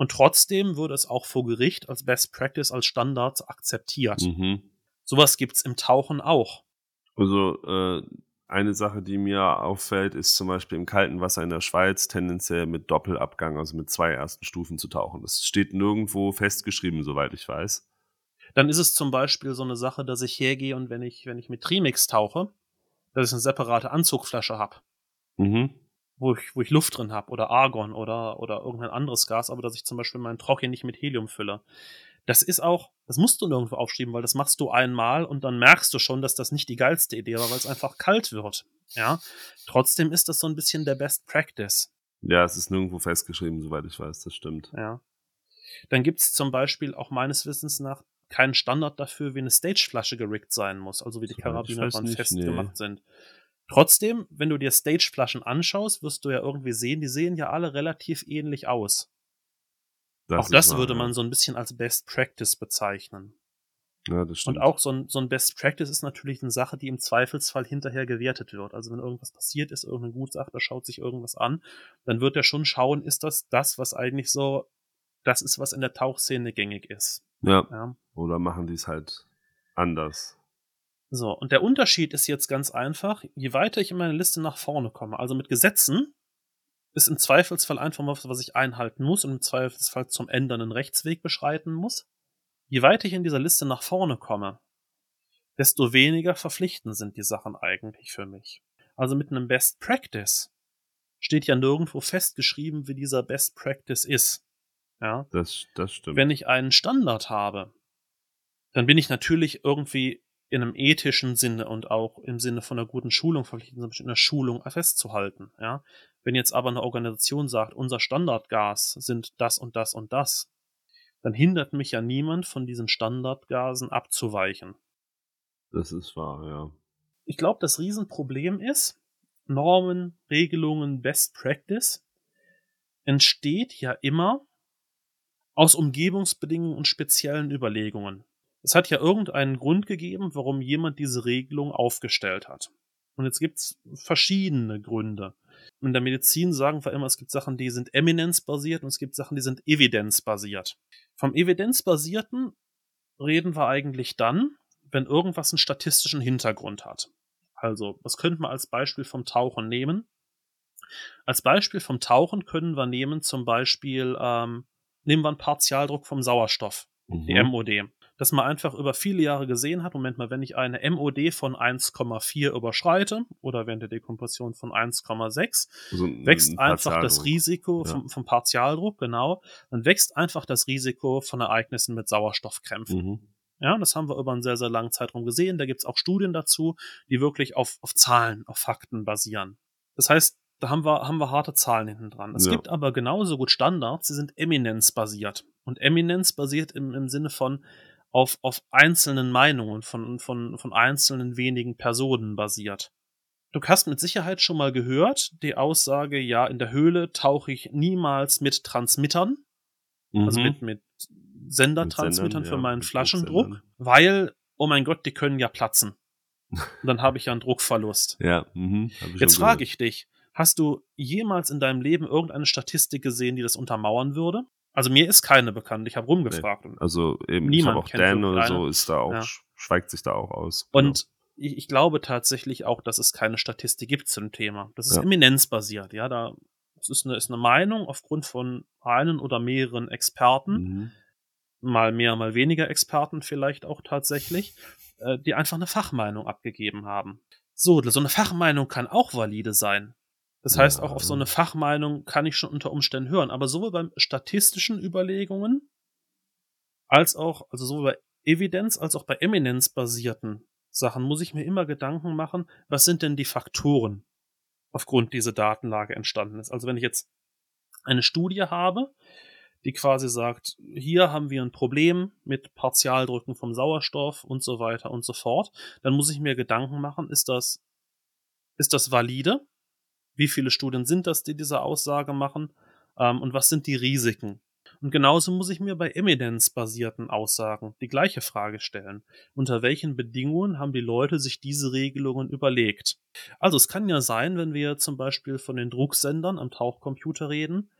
Und trotzdem würde es auch vor Gericht als Best Practice, als Standard akzeptiert. Mhm. Sowas gibt's im Tauchen auch. Also äh, eine Sache, die mir auffällt, ist zum Beispiel im kalten Wasser in der Schweiz tendenziell mit Doppelabgang, also mit zwei ersten Stufen zu tauchen. Das steht nirgendwo festgeschrieben, soweit ich weiß. Dann ist es zum Beispiel so eine Sache, dass ich hergehe und wenn ich, wenn ich mit Trimix tauche, dass ich eine separate Anzugflasche habe, Mhm. Wo ich, wo ich Luft drin habe oder Argon oder, oder irgendein anderes Gas, aber dass ich zum Beispiel meinen hier nicht mit Helium fülle. Das ist auch, das musst du nirgendwo aufschreiben, weil das machst du einmal und dann merkst du schon, dass das nicht die geilste Idee war, weil es einfach kalt wird. Ja. Trotzdem ist das so ein bisschen der Best Practice. Ja, es ist nirgendwo festgeschrieben, soweit ich weiß, das stimmt. Ja. Dann gibt's zum Beispiel auch meines Wissens nach keinen Standard dafür, wie eine Stageflasche geriggt sein muss, also wie die Karabiner dran festgemacht nee. sind. Trotzdem, wenn du dir Stageflaschen anschaust, wirst du ja irgendwie sehen, die sehen ja alle relativ ähnlich aus. auch ist das wahr, würde ja. man so ein bisschen als Best Practice bezeichnen. Ja, das stimmt. Und auch so ein, so ein Best Practice ist natürlich eine Sache, die im Zweifelsfall hinterher gewertet wird. Also wenn irgendwas passiert ist, irgendein Gutachter schaut sich irgendwas an, dann wird er schon schauen, ist das das, was eigentlich so das ist, was in der Tauchszene gängig ist. ja. Ja. Oder machen die es halt anders. So, und der Unterschied ist jetzt ganz einfach, je weiter ich in meiner Liste nach vorne komme, also mit Gesetzen, ist im Zweifelsfall einfach was, was ich einhalten muss und im Zweifelsfall zum Ende einen Rechtsweg beschreiten muss. Je weiter ich in dieser Liste nach vorne komme, desto weniger verpflichtend sind die Sachen eigentlich für mich. Also mit einem Best Practice steht ja nirgendwo festgeschrieben, wie dieser Best Practice ist. Ja. Das, das stimmt. Wenn ich einen Standard habe, dann bin ich natürlich irgendwie in einem ethischen Sinne und auch im Sinne von einer guten Schulung verpflichtet, zum Beispiel in der Schulung festzuhalten. Ja? Wenn jetzt aber eine Organisation sagt, unser Standardgas sind das und das und das, dann hindert mich ja niemand von diesen Standardgasen abzuweichen. das ist wahr, ja. Ich glaube, das Riesenproblem ist, Normen, Regelungen, Best Practice entsteht ja immer aus Umgebungsbedingungen und speziellen Überlegungen. Es hat ja irgendeinen Grund gegeben, warum jemand diese Regelung aufgestellt hat. Und jetzt gibt's verschiedene Gründe. In der Medizin sagen wir immer, es gibt Sachen, die sind eminenzbasiert und es gibt Sachen, die sind evidenzbasiert. Vom evidenzbasierten reden wir eigentlich dann, wenn irgendwas einen statistischen Hintergrund hat. Also, was könnte man als Beispiel vom Tauchen nehmen? Als Beispiel vom Tauchen können wir nehmen zum Beispiel, ähm, nehmen wir einen Partialdruck vom Sauerstoff, die Mhm. MOD. Dass man einfach über viele Jahre gesehen hat, Moment mal, wenn ich eine MOD von 1,4 überschreite oder während der Dekompression von 1,6, So ein- wächst ein einfach das. Risiko Ja. vom, vom Partialdruck, genau, dann wächst einfach das Risiko von Ereignissen mit Sauerstoffkrämpfen. Mhm. Ja, das haben wir über einen sehr, sehr langen Zeitraum gesehen. Da gibt's auch Studien dazu, die wirklich auf, auf Zahlen, auf Fakten basieren. Das heißt, da haben wir, haben wir harte Zahlen hinten dran. Es Ja. gibt aber genauso gut Standards, die sind eminenzbasiert. Und Eminenz basiert im, im Sinne von auf, auf einzelnen Meinungen von, von, von einzelnen wenigen Personen basiert. Du hast mit Sicherheit schon mal gehört, die Aussage, ja, in der Höhle tauche ich niemals mit Transmittern, also Mhm. mit, mit Sendertransmittern Mit Sendern, für ja, meinen Flaschendruck, weil, oh mein Gott, die können ja platzen. Und dann habe ich ja einen Druckverlust. Ja, mhm. Jetzt frage ich dich, hast du jemals in deinem Leben irgendeine Statistik gesehen, die das untermauern würde? Also mir ist keine bekannt, ich habe rumgefragt. Und, Also eben, ich Niemand habe auch kennt Dan oder so, ist da auch, Ja. sch- schweigt sich da auch aus. Genau. und ich, ich glaube tatsächlich auch, dass es keine Statistik gibt zu dem Thema. Das ist Ja. eminenzbasiert, ja. Da es ist eine, ist eine Meinung aufgrund von einen oder mehreren Experten. Mhm. mal mehr, mal weniger Experten vielleicht auch tatsächlich, äh, die einfach eine Fachmeinung abgegeben haben. So, so eine Fachmeinung kann auch valide sein. Das heißt, auch auf so eine Fachmeinung kann ich schon unter Umständen hören. Aber sowohl beim statistischen Überlegungen als auch, also sowohl bei Evidenz als auch bei eminenzbasierten Sachen muss ich mir immer Gedanken machen, was sind denn die Faktoren? aufgrund dieser Datenlage entstanden ist. Also wenn ich jetzt eine Studie habe, die quasi sagt, hier haben wir ein Problem mit Partialdrücken vom Sauerstoff und so weiter und so fort, dann muss ich mir Gedanken machen, ist das, ist das valide? Wie viele Studien sind das, die diese Aussage machen? Ähm, und was sind die Risiken? Und genauso muss ich mir bei evidenzbasierten Aussagen die gleiche Frage stellen. Unter welchen Bedingungen haben die Leute sich diese Regelungen überlegt? Also es kann ja sein, wenn wir zum Beispiel von den Drucksendern am Tauchcomputer reden,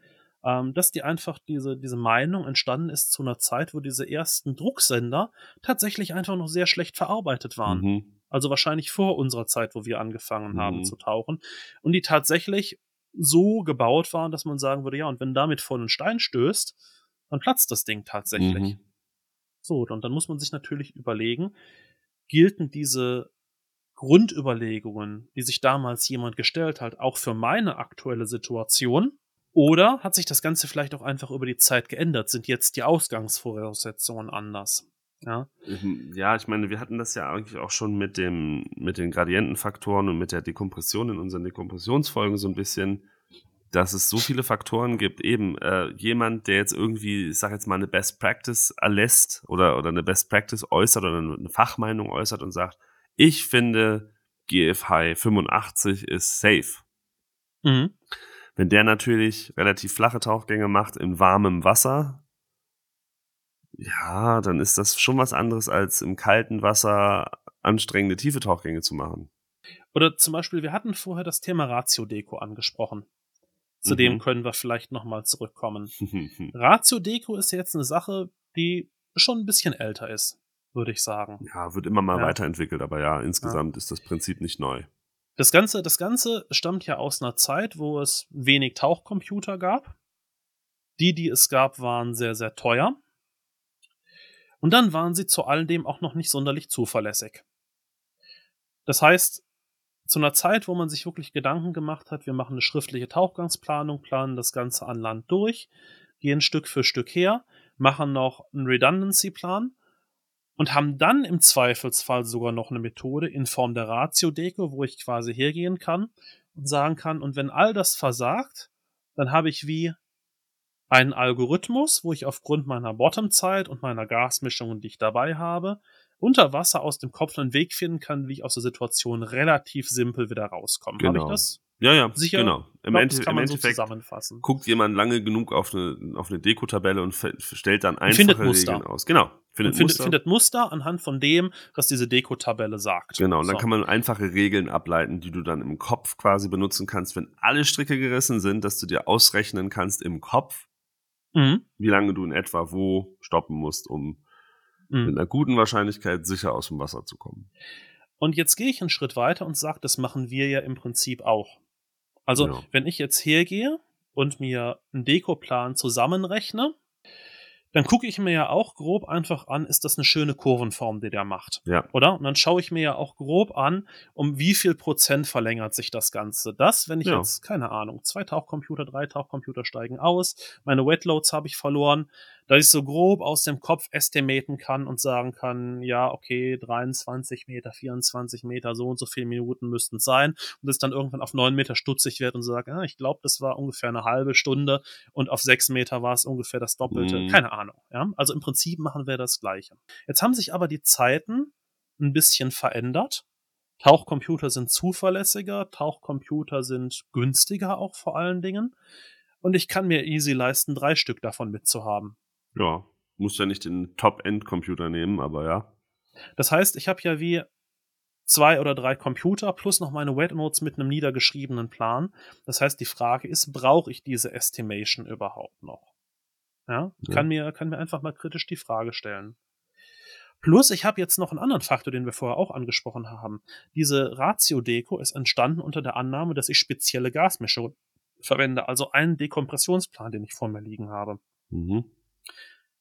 ähm, dass die einfach diese, diese Meinung entstanden ist zu einer Zeit, wo diese ersten Drucksender tatsächlich einfach noch sehr schlecht verarbeitet waren. Mhm. Also wahrscheinlich vor unserer Zeit, wo wir angefangen mhm. haben zu tauchen. Und die tatsächlich so gebaut waren, dass man sagen würde, ja, und wenn damit vor einen Stein stößt, dann platzt das Ding tatsächlich. Mhm. So, und dann muss man sich natürlich überlegen, gielten diese Grundüberlegungen, die sich damals jemand gestellt hat, auch für meine aktuelle Situation? Oder hat sich das Ganze vielleicht auch einfach über die Zeit geändert? Sind jetzt die Ausgangsvoraussetzungen anders? Ja. Mhm, ja, ich meine, wir hatten das ja eigentlich auch schon mit dem, mit den Gradientenfaktoren und mit der Dekompression in unseren Dekompressionsfolgen so ein bisschen, dass es so viele Faktoren gibt. Eben, äh, jemand, der jetzt irgendwie, ich sag jetzt mal, eine Best Practice erlässt oder, oder eine Best Practice äußert oder eine Fachmeinung äußert und sagt, ich finde GF High 85 ist safe. Mhm. Wenn der natürlich relativ flache Tauchgänge macht in warmem Wasser, ja, dann ist das schon was anderes, als im kalten Wasser anstrengende tiefe Tauchgänge zu machen. Oder zum Beispiel, wir hatten vorher das Thema Ratio-Deko angesprochen. Zu mhm. dem können wir vielleicht nochmal zurückkommen. Ratio-Deko ist jetzt eine Sache, die schon ein bisschen älter ist, würde ich sagen. Ja, wird immer mal ja. weiterentwickelt, aber ja, insgesamt ja. ist das Prinzip nicht neu. Das Ganze, das Ganze stammt ja aus einer Zeit, wo es wenig Tauchcomputer gab. Die, die es gab, waren sehr, sehr teuer. Und dann waren sie zu all dem auch noch nicht sonderlich zuverlässig. Das heißt, zu einer Zeit, wo man sich wirklich Gedanken gemacht hat, wir machen eine schriftliche Tauchgangsplanung, planen das Ganze an Land durch, gehen Stück für Stück her, machen noch einen Redundancy-Plan und haben dann im Zweifelsfall sogar noch eine Methode in Form der Ratio-Deko, wo ich quasi hergehen kann und sagen kann, und wenn all das versagt, dann habe ich wie einen Algorithmus, wo ich aufgrund meiner Bottom-Zeit und meiner Gasmischungen, die ich dabei habe, unter Wasser aus dem Kopf einen Weg finden kann, wie ich aus der Situation relativ simpel wieder rauskomme. Genau. Habe ich das? Ja, ja, Sicher? genau. Im, glaub, Ende, im Endeffekt so guckt jemand lange genug auf eine, auf eine Deko-Tabelle und stellt dann einfache Regeln aus. Genau. Findet, findet, Muster. findet Muster anhand von dem, was diese Deko-Tabelle sagt. Genau, und dann so. kann man einfache Regeln ableiten, die du dann im Kopf quasi benutzen kannst, wenn alle Stricke gerissen sind, dass du dir ausrechnen kannst im Kopf, mhm. wie lange du in etwa wo stoppen musst, um mhm. mit einer guten Wahrscheinlichkeit sicher aus dem Wasser zu kommen. Und jetzt gehe ich einen Schritt weiter und sage, das machen wir ja im Prinzip auch. Also, ja. wenn ich jetzt hergehe und mir einen Dekoplan zusammenrechne, dann gucke ich mir ja auch grob einfach an, ist das eine schöne Kurvenform, die der macht. Ja. Oder? Und dann schaue ich mir ja auch grob an, um wie viel Prozent verlängert sich das Ganze. Das, wenn ich ja. jetzt, keine Ahnung, zwei Tauchcomputer, drei Tauchcomputer steigen aus, meine Wetloads habe ich verloren, dass ich so grob aus dem Kopf estimaten kann und sagen kann, ja, okay, 23 Meter, 24 Meter, so und so viele Minuten müssten es sein und es dann irgendwann auf 9 Meter stutzig wird und sage, ah, ich glaube, das war ungefähr eine halbe Stunde und auf 6 Meter war es ungefähr das Doppelte. Mhm. Keine Ahnung. Ja? Also im Prinzip machen wir das Gleiche. Jetzt haben sich aber die Zeiten ein bisschen verändert. Tauchcomputer sind zuverlässiger, Tauchcomputer sind günstiger auch vor allen Dingen. Und ich kann mir easy leisten, drei Stück davon mitzuhaben. Ja, muss ja nicht den Top-End-Computer nehmen, aber ja. Das heißt, ich habe ja wie zwei oder drei Computer plus noch meine Wetnotes mit einem niedergeschriebenen Plan. Das heißt, die Frage ist, brauche ich diese Estimation überhaupt noch? Ja, ja. Kann, mir, kann mir einfach mal kritisch die Frage stellen. Plus, ich habe jetzt noch einen anderen Faktor, den wir vorher auch angesprochen haben. Diese Ratio-Deko ist entstanden unter der Annahme, dass ich spezielle Gasmischungen verwende, also einen Dekompressionsplan, den ich vor mir liegen habe. Mhm.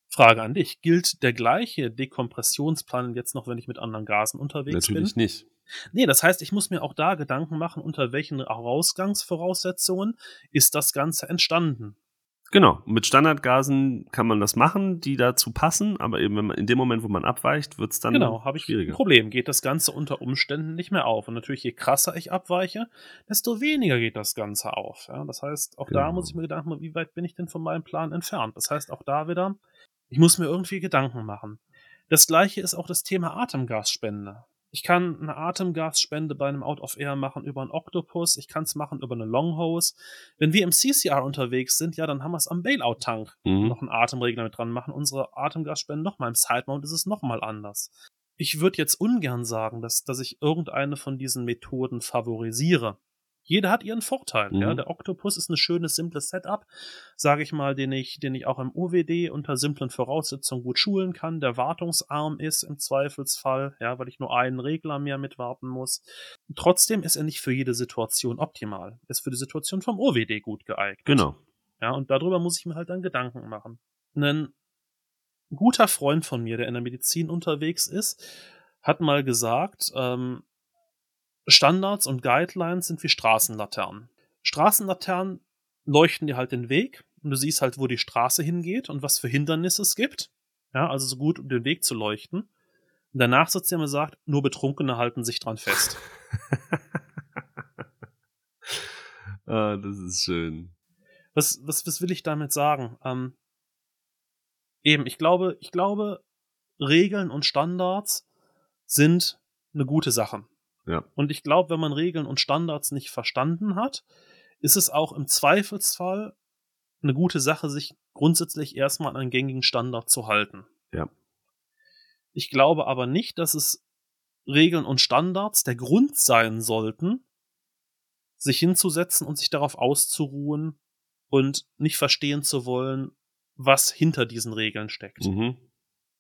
Frage an dich. Gilt der gleiche Dekompressionsplan jetzt noch, wenn ich mit anderen Gasen unterwegs Natürlich bin? Natürlich nicht. Nee, das heißt, ich muss mir auch da Gedanken machen, unter welchen Ausgangsvoraussetzungen ist das Ganze entstanden. Genau, mit Standardgasen kann man das machen, die dazu passen, aber eben wenn man, in dem Moment, wo man abweicht, wird es dann Genau, habe ich schwieriger. ein Problem. Geht das Ganze unter Umständen nicht mehr auf. Und natürlich, je krasser ich abweiche, desto weniger geht das Ganze auf. Ja, das heißt, auch da Genau. muss ich mir Gedanken machen, wie weit bin ich denn von meinem Plan entfernt? Das heißt, auch da wieder, ich muss mir irgendwie Gedanken machen. Das gleiche ist auch das Thema Atemgasspende. Ich kann eine Atemgasspende bei einem Out of Air machen über einen Octopus, ich kann es machen über eine Longhose. Wenn wir im CCR unterwegs sind, ja, dann haben wir es am Bailout-Tank Mhm. noch einen Atemregler mit dran machen. Unsere Atemgasspende nochmal im Sidemount ist es nochmal anders. Ich würde jetzt ungern sagen, dass, dass ich irgendeine von diesen Methoden favorisiere. Jeder hat ihren Vorteil. Mhm. Ja? Der Octopus ist ein schönes, simples Setup, sage ich mal, den ich, den ich auch im OWD unter simplen Voraussetzungen gut schulen kann, der wartungsarm ist im Zweifelsfall, ja, weil ich nur einen Regler mehr mitwarten muss. Trotzdem ist er nicht für jede Situation optimal. Er ist für die Situation vom OWD gut geeignet. Genau. Ja, und darüber muss ich mir halt dann Gedanken machen. Ein guter Freund von mir, der in der Medizin unterwegs ist, hat mal gesagt, ähm, Standards und Guidelines sind wie Straßenlaternen. Straßenlaternen leuchten dir halt den Weg und du siehst halt, wo die Straße hingeht und was für Hindernisse es gibt. Ja, also so gut, um den Weg zu leuchten. Und danach sitzt er und sagt, nur Betrunkene halten sich dran fest. ah, das ist schön. was, was, was will ich damit sagen? Ähm, eben, ich glaube, ich glaube, Regeln und Standards sind eine gute Sache. Ja. Und ich glaube, wenn man Regeln und Standards nicht verstanden hat, ist es auch im Zweifelsfall eine gute Sache, sich grundsätzlich erstmal an einen gängigen Standard zu halten. Ja. Ich glaube aber nicht, dass es Regeln und Standards der Grund sein sollten, sich hinzusetzen und sich darauf auszuruhen und nicht verstehen zu wollen, was hinter diesen Regeln steckt. Mhm.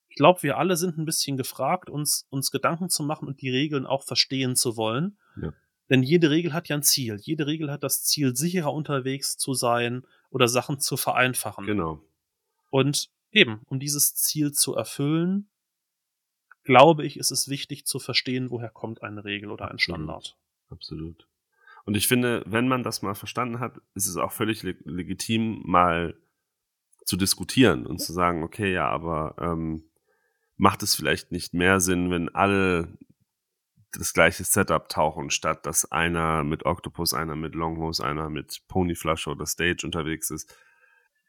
Ich glaube, wir alle sind ein bisschen gefragt, uns, uns Gedanken zu machen und die Regeln auch verstehen zu wollen. Ja. Denn jede Regel hat ja ein Ziel. Jede Regel hat das Ziel, sicherer unterwegs zu sein oder Sachen zu vereinfachen. Genau. Und eben, um dieses Ziel zu erfüllen, glaube ich, ist es wichtig zu verstehen, woher kommt eine Regel oder ein Absolut. Standard. Absolut. Und ich finde, wenn man das mal verstanden hat, ist es auch völlig leg legitim, mal zu diskutieren und zu sagen, okay, ja, aber ähm, macht es vielleicht nicht mehr Sinn, wenn alle das gleiche Setup tauchen, statt dass einer mit Octopus, einer mit Longhose, einer mit Ponyflasche oder Stage unterwegs ist.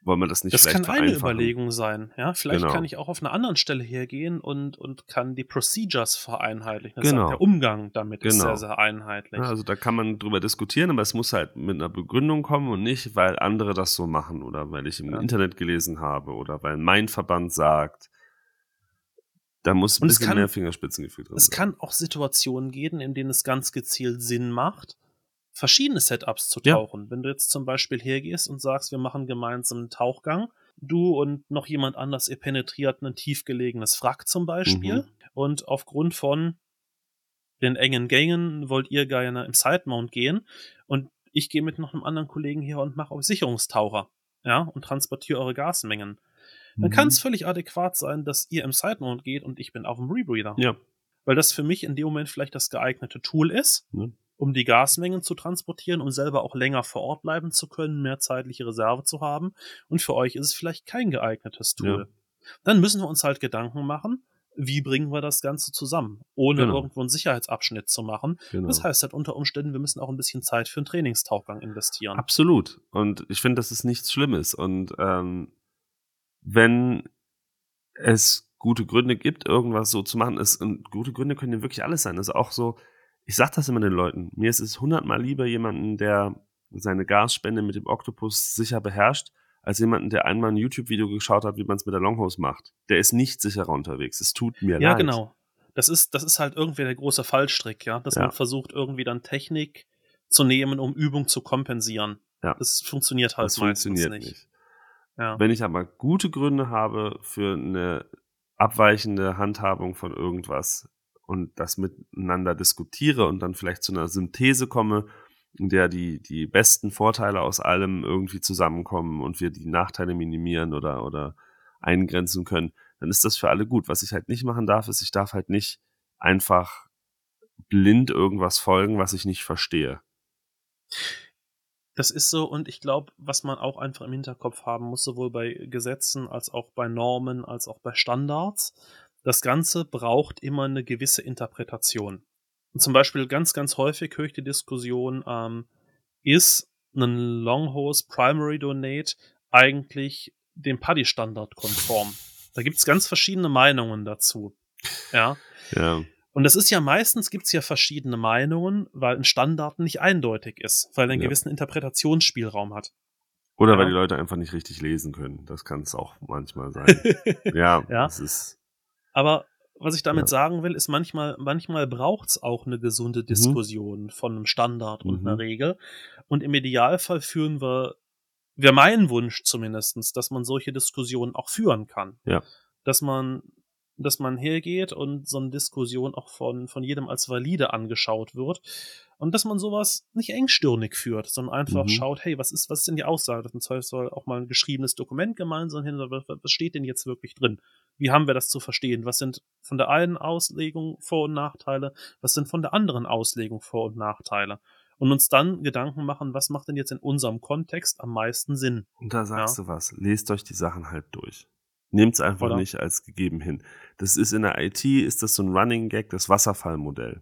Wollen wir das nicht Das vielleicht kann eine? Überlegung sein. Ja, vielleicht Genau. kann ich auch auf einer anderen Stelle hergehen und, und kann die Procedures vereinheitlichen. Das Genau. heißt, der Umgang damit ist Genau. sehr, sehr einheitlich. Ja, also da kann man drüber diskutieren, aber es muss halt mit einer Begründung kommen und nicht, weil andere das so machen oder weil ich im Ja. Internet gelesen habe oder weil mein Verband sagt. Da muss ein es bisschen kann- mehr Fingerspitzengefühl drin Es sein. kann auch Situationen geben, in denen es ganz gezielt Sinn macht, verschiedene Setups zu Ja. tauchen. Wenn du jetzt zum Beispiel hergehst und sagst, wir machen gemeinsam einen Tauchgang, du und noch jemand anders, ihr penetriert ein tiefgelegenes Wrack zum Beispiel Mhm. und aufgrund von den engen Gängen wollt ihr gerne im Sidemount gehen und ich gehe mit noch einem anderen Kollegen hier und mache euch Sicherungstaucher, ja, und transportiere eure Gasmengen. Dann Mhm. kann es völlig adäquat sein, dass ihr im Sidemount geht und ich bin auf dem Rebreather Ja. weil das für mich in dem Moment vielleicht das geeignete Tool ist, Ne? um die Gasmengen zu transportieren, um selber auch länger vor Ort bleiben zu können, mehr zeitliche Reserve zu haben. Und für euch ist es vielleicht kein geeignetes Tool. Dann müssen wir uns halt Gedanken machen, wie bringen wir das Ganze zusammen, ohne Genau. irgendwo einen Sicherheitsabschnitt zu machen. Genau. Das heißt halt unter Umständen, wir müssen auch ein bisschen Zeit für einen Trainingstauchgang investieren. Absolut. Und ich finde, das ist nichts Schlimmes. Und ähm, wenn es gute Gründe gibt, irgendwas so zu machen, es, und gute Gründe können ja wirklich alles sein. Also auch so, ich sag das immer den Leuten, mir ist es hundertmal lieber jemanden, der seine Gasspende mit dem Oktopus sicher beherrscht, als jemanden, der einmal ein YouTube-Video geschaut hat, wie man es mit der Longhose macht. Der ist nicht sicherer unterwegs. Es tut mir ja, leid. genau. Das ist, das ist halt irgendwie der große Fallstrick, ja, dass Ja. man versucht, irgendwie dann Technik zu nehmen, um Übung zu kompensieren. Ja. Das funktioniert halt Das meistens funktioniert nicht. nicht. Ja. Wenn ich aber gute Gründe habe für eine abweichende Handhabung von irgendwas und das miteinander diskutiere und dann vielleicht zu einer Synthese komme, in der die, die besten Vorteile aus allem irgendwie zusammenkommen und wir die Nachteile minimieren oder, oder eingrenzen können, dann ist das für alle gut. Was ich halt nicht machen darf, ist, ich darf halt nicht einfach blind irgendwas folgen, was ich nicht verstehe. Das ist so, und ich glaube, was man auch einfach im Hinterkopf haben muss, sowohl bei Gesetzen als auch bei Normen, als auch bei Standards, das Ganze braucht immer eine gewisse Interpretation. Und zum Beispiel ganz, ganz häufig höre ich die Diskussion, ähm, ist ein Longhose Primary Donate eigentlich dem Paddy-Standard konform? Da gibt es ganz verschiedene Meinungen dazu. Ja. Ja. Und das ist ja meistens gibt es ja verschiedene Meinungen, weil ein Standard nicht eindeutig ist, weil er einen Ja. gewissen Interpretationsspielraum hat. Oder Ja. weil die Leute einfach nicht richtig lesen können. Das kann es auch manchmal sein. ja, Ja. das ist. Aber was ich damit Ja. sagen will, ist manchmal, manchmal braucht es auch eine gesunde Diskussion von einem Standard und Mhm. einer Regel. Und im Idealfall führen wir, wäre mein Wunsch zumindestens, dass man solche Diskussionen auch führen kann. Ja. Dass man, dass man hergeht und so eine Diskussion auch von, von jedem als valide angeschaut wird. Und dass man sowas nicht engstirnig führt, sondern einfach Mhm. schaut, hey, was ist, was ist denn die Aussage? Dass im Zweifelsfall auch mal ein geschriebenes Dokument gemeinsam hin, was, was steht denn jetzt wirklich drin? Wie haben wir das zu verstehen? Was sind von der einen Auslegung Vor- und Nachteile? Was sind von der anderen Auslegung Vor- und Nachteile? Und uns dann Gedanken machen, was macht denn jetzt in unserem Kontext am meisten Sinn? Und da sagst du was. Lest euch die Sachen halt durch. Nehmt es einfach Oder? nicht als gegeben hin. Das ist in der IT, ist das so ein Running Gag, das Wasserfallmodell.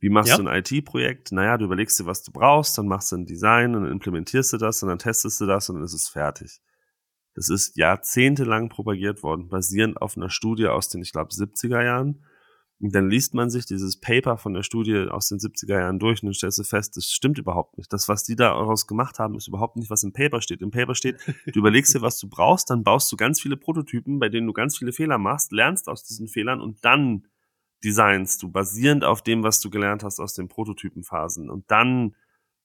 Wie machst Ja. du ein IT-Projekt? Naja, du überlegst dir, was du brauchst, dann machst du ein Design und dann implementierst du das und dann testest du das und dann ist es fertig. Das ist jahrzehntelang propagiert worden, basierend auf einer Studie aus den, ich glaube, 70er Jahren. Und dann liest man sich dieses Paper von der Studie aus den 70er Jahren durch und dann stellst du fest, das stimmt überhaupt nicht. Das, was die daraus gemacht haben, ist überhaupt nicht, was im Paper steht. Im Paper steht, du überlegst dir, was du brauchst, dann baust du ganz viele Prototypen, bei denen du ganz viele Fehler machst, lernst aus diesen Fehlern und dann designst du basierend auf dem, was du gelernt hast aus den Prototypenphasen. Und dann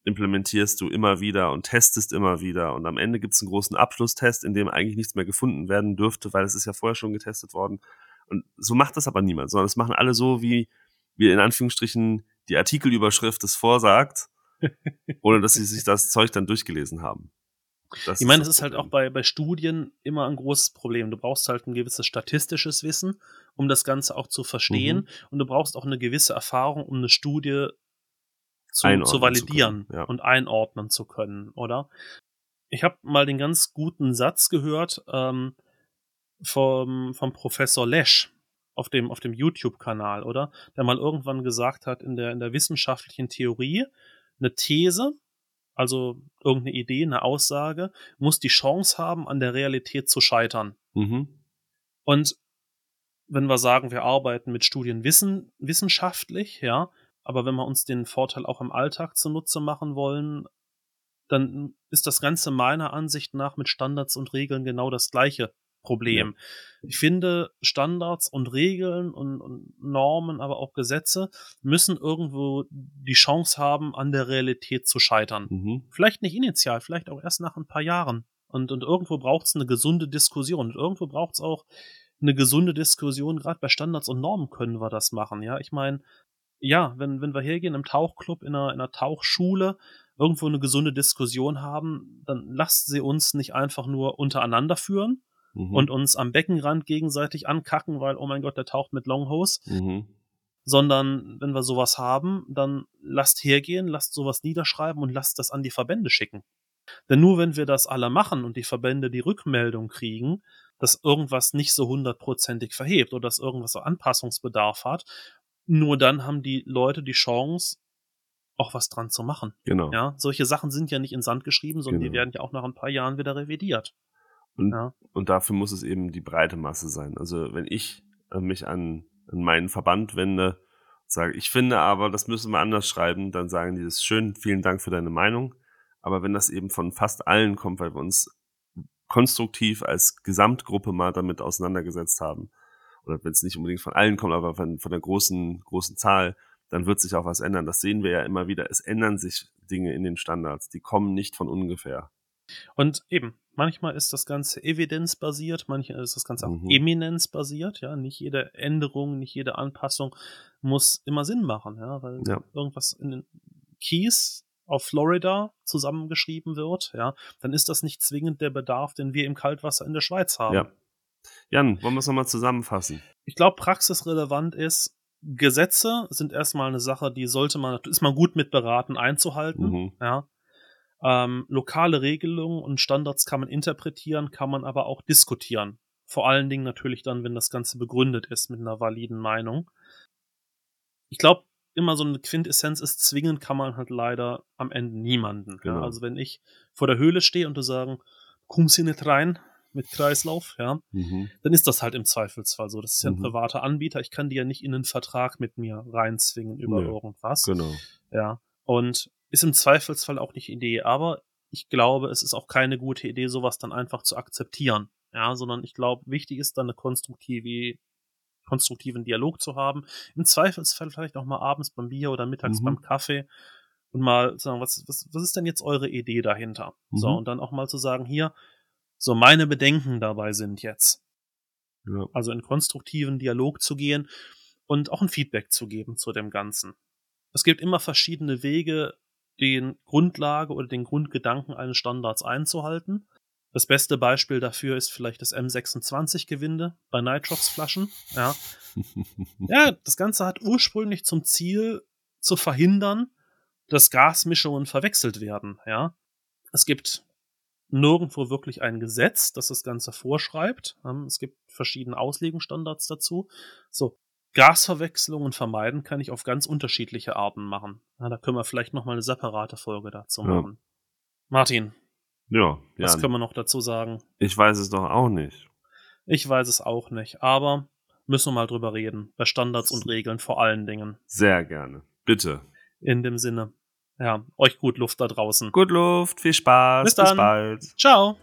implementierst du immer wieder und testest immer wieder. Und am Ende gibt es einen großen Abschlusstest, in dem eigentlich nichts mehr gefunden werden dürfte, weil es ist ja vorher schon getestet worden. Und so macht das aber niemand, sondern das machen alle so, wie wir in Anführungsstrichen die Artikelüberschrift es vorsagt, ohne dass sie sich das Zeug dann durchgelesen haben. Das Ich meine, das es ist halt auch bei, bei Studien immer ein großes Problem. Du brauchst halt ein gewisses statistisches Wissen, um das Ganze auch zu verstehen. Mhm. Und du brauchst auch eine gewisse Erfahrung, um eine Studie zu, zu zu validieren können, ja. und einordnen zu können, oder? Ich habe mal den ganz guten Satz gehört ähm, vom, vom Professor Lesch auf dem, auf dem YouTube-Kanal, oder? Der mal irgendwann gesagt hat, in der, in der wissenschaftlichen Theorie, eine These, also irgendeine Idee, eine Aussage, muss die Chance haben, an der Realität zu scheitern. Mhm. Und wenn wir sagen, wir arbeiten mit Studien wissen, wissenschaftlich, ja, aber wenn wir uns den Vorteil auch im Alltag zunutze machen wollen, dann ist das Ganze meiner Ansicht nach mit Standards und Regeln genau das gleiche Problem. Ich finde, Standards und Regeln und, und Normen, aber auch Gesetze müssen irgendwo die Chance haben, an der Realität zu scheitern. Mhm. Vielleicht nicht initial, vielleicht auch erst nach ein paar Jahren. Und, und irgendwo braucht es eine gesunde Diskussion. Und irgendwo braucht es auch eine gesunde Diskussion. Gerade bei Standards und Normen können wir das machen. Ja, ich meine, ja, wenn, wenn wir hergehen im Tauchclub, in einer, in einer Tauchschule, irgendwo eine gesunde Diskussion haben, dann lasst sie uns nicht einfach nur untereinander führen Mhm. und uns am Beckenrand gegenseitig ankacken, weil, oh mein Gott, der taucht mit Longhose Mhm. sondern wenn wir sowas haben, dann lasst hergehen, lasst sowas niederschreiben und lasst das an die Verbände schicken. Denn nur wenn wir das alle machen und die Verbände die Rückmeldung kriegen, dass irgendwas nicht so hundertprozentig verhebt oder dass irgendwas so Anpassungsbedarf hat, nur dann haben die Leute die Chance, auch was dran zu machen. Genau. Ja, solche Sachen sind ja nicht in Sand geschrieben, sondern die Genau. werden ja auch nach ein paar Jahren wieder revidiert. Und, Ja. und dafür muss es eben die breite Masse sein. Also wenn ich äh, mich an, an meinen Verband wende, sage, ich finde aber, das müssen wir anders schreiben, dann sagen die, das ist schön, vielen Dank für deine Meinung. Aber wenn das eben von fast allen kommt, weil wir uns konstruktiv als Gesamtgruppe mal damit auseinandergesetzt haben, oder wenn es nicht unbedingt von allen kommt, aber von, von der großen, großen Zahl, dann wird sich auch was ändern. Das sehen wir ja immer wieder. Es ändern sich Dinge in den Standards. Die kommen nicht von ungefähr. Und eben, manchmal ist das Ganze evidenzbasiert, manchmal ist das Ganze auch Mhm. eminenzbasiert, ja. Nicht jede Änderung, nicht jede Anpassung muss immer Sinn machen, ja, weil Ja. irgendwas in den Keys auf Florida zusammengeschrieben wird, ja, dann ist das nicht zwingend der Bedarf, den wir im Kaltwasser in der Schweiz haben. Ja. Jan, wollen wir es nochmal zusammenfassen? Ich glaube, praxisrelevant ist, Gesetze sind erstmal eine Sache, die sollte man, ist man gut mit beraten einzuhalten. Mhm. Ja. Ähm, lokale Regelungen und Standards kann man interpretieren, kann man aber auch diskutieren. Vor allen Dingen natürlich dann, wenn das Ganze begründet ist mit einer validen Meinung. Ich glaube, immer so eine Quintessenz ist, zwingen kann man halt leider am Ende niemanden. Genau. Ja? Also wenn ich vor der Höhle stehe und du sagen, kommst hier nicht rein mit Kreislauf, ja, Mhm. dann ist das halt im Zweifelsfall so. Das ist ja ein Mhm. privater Anbieter. Ich kann die ja nicht in einen Vertrag mit mir reinzwingen über Nö. irgendwas. Genau. Ja. Und ist im Zweifelsfall auch nicht Idee. Aber ich glaube, es ist auch keine gute Idee, sowas dann einfach zu akzeptieren. Ja, sondern ich glaube, wichtig ist dann eine konstruktive, konstruktiven Dialog zu haben. Im Zweifelsfall vielleicht auch mal abends beim Bier oder mittags Mhm. beim Kaffee und mal sagen, was, was, was ist denn jetzt eure Idee dahinter? So, Mhm. und dann auch mal zu sagen, hier, so meine Bedenken dabei sind jetzt. Ja. Also in konstruktiven Dialog zu gehen und auch ein Feedback zu geben zu dem Ganzen. Es gibt immer verschiedene Wege, den Grundlage oder den Grundgedanken eines Standards einzuhalten. Das beste Beispiel dafür ist vielleicht das M26-Gewinde bei Nitrox-Flaschen. Ja. ja, das Ganze hat ursprünglich zum Ziel, zu verhindern, dass Gasmischungen verwechselt werden. Ja. Es gibt nirgendwo wirklich ein Gesetz, das das Ganze vorschreibt. Ähm, Es gibt verschiedene Auslegungsstandards dazu. So, Gasverwechslungen vermeiden kann ich auf ganz unterschiedliche Arten machen. Ja, da können wir vielleicht noch mal eine separate Folge dazu Ja. machen. Martin, Ja, was ja. können wir noch dazu sagen? Ich weiß es doch auch nicht. Ich weiß es auch nicht, aber müssen wir mal drüber reden. Bei Standards und Regeln vor allen Dingen. Sehr gerne. Bitte. In dem Sinne. Ja, euch gut Luft da draußen. Gut Luft, viel Spaß. Bis dann. bald. Ciao.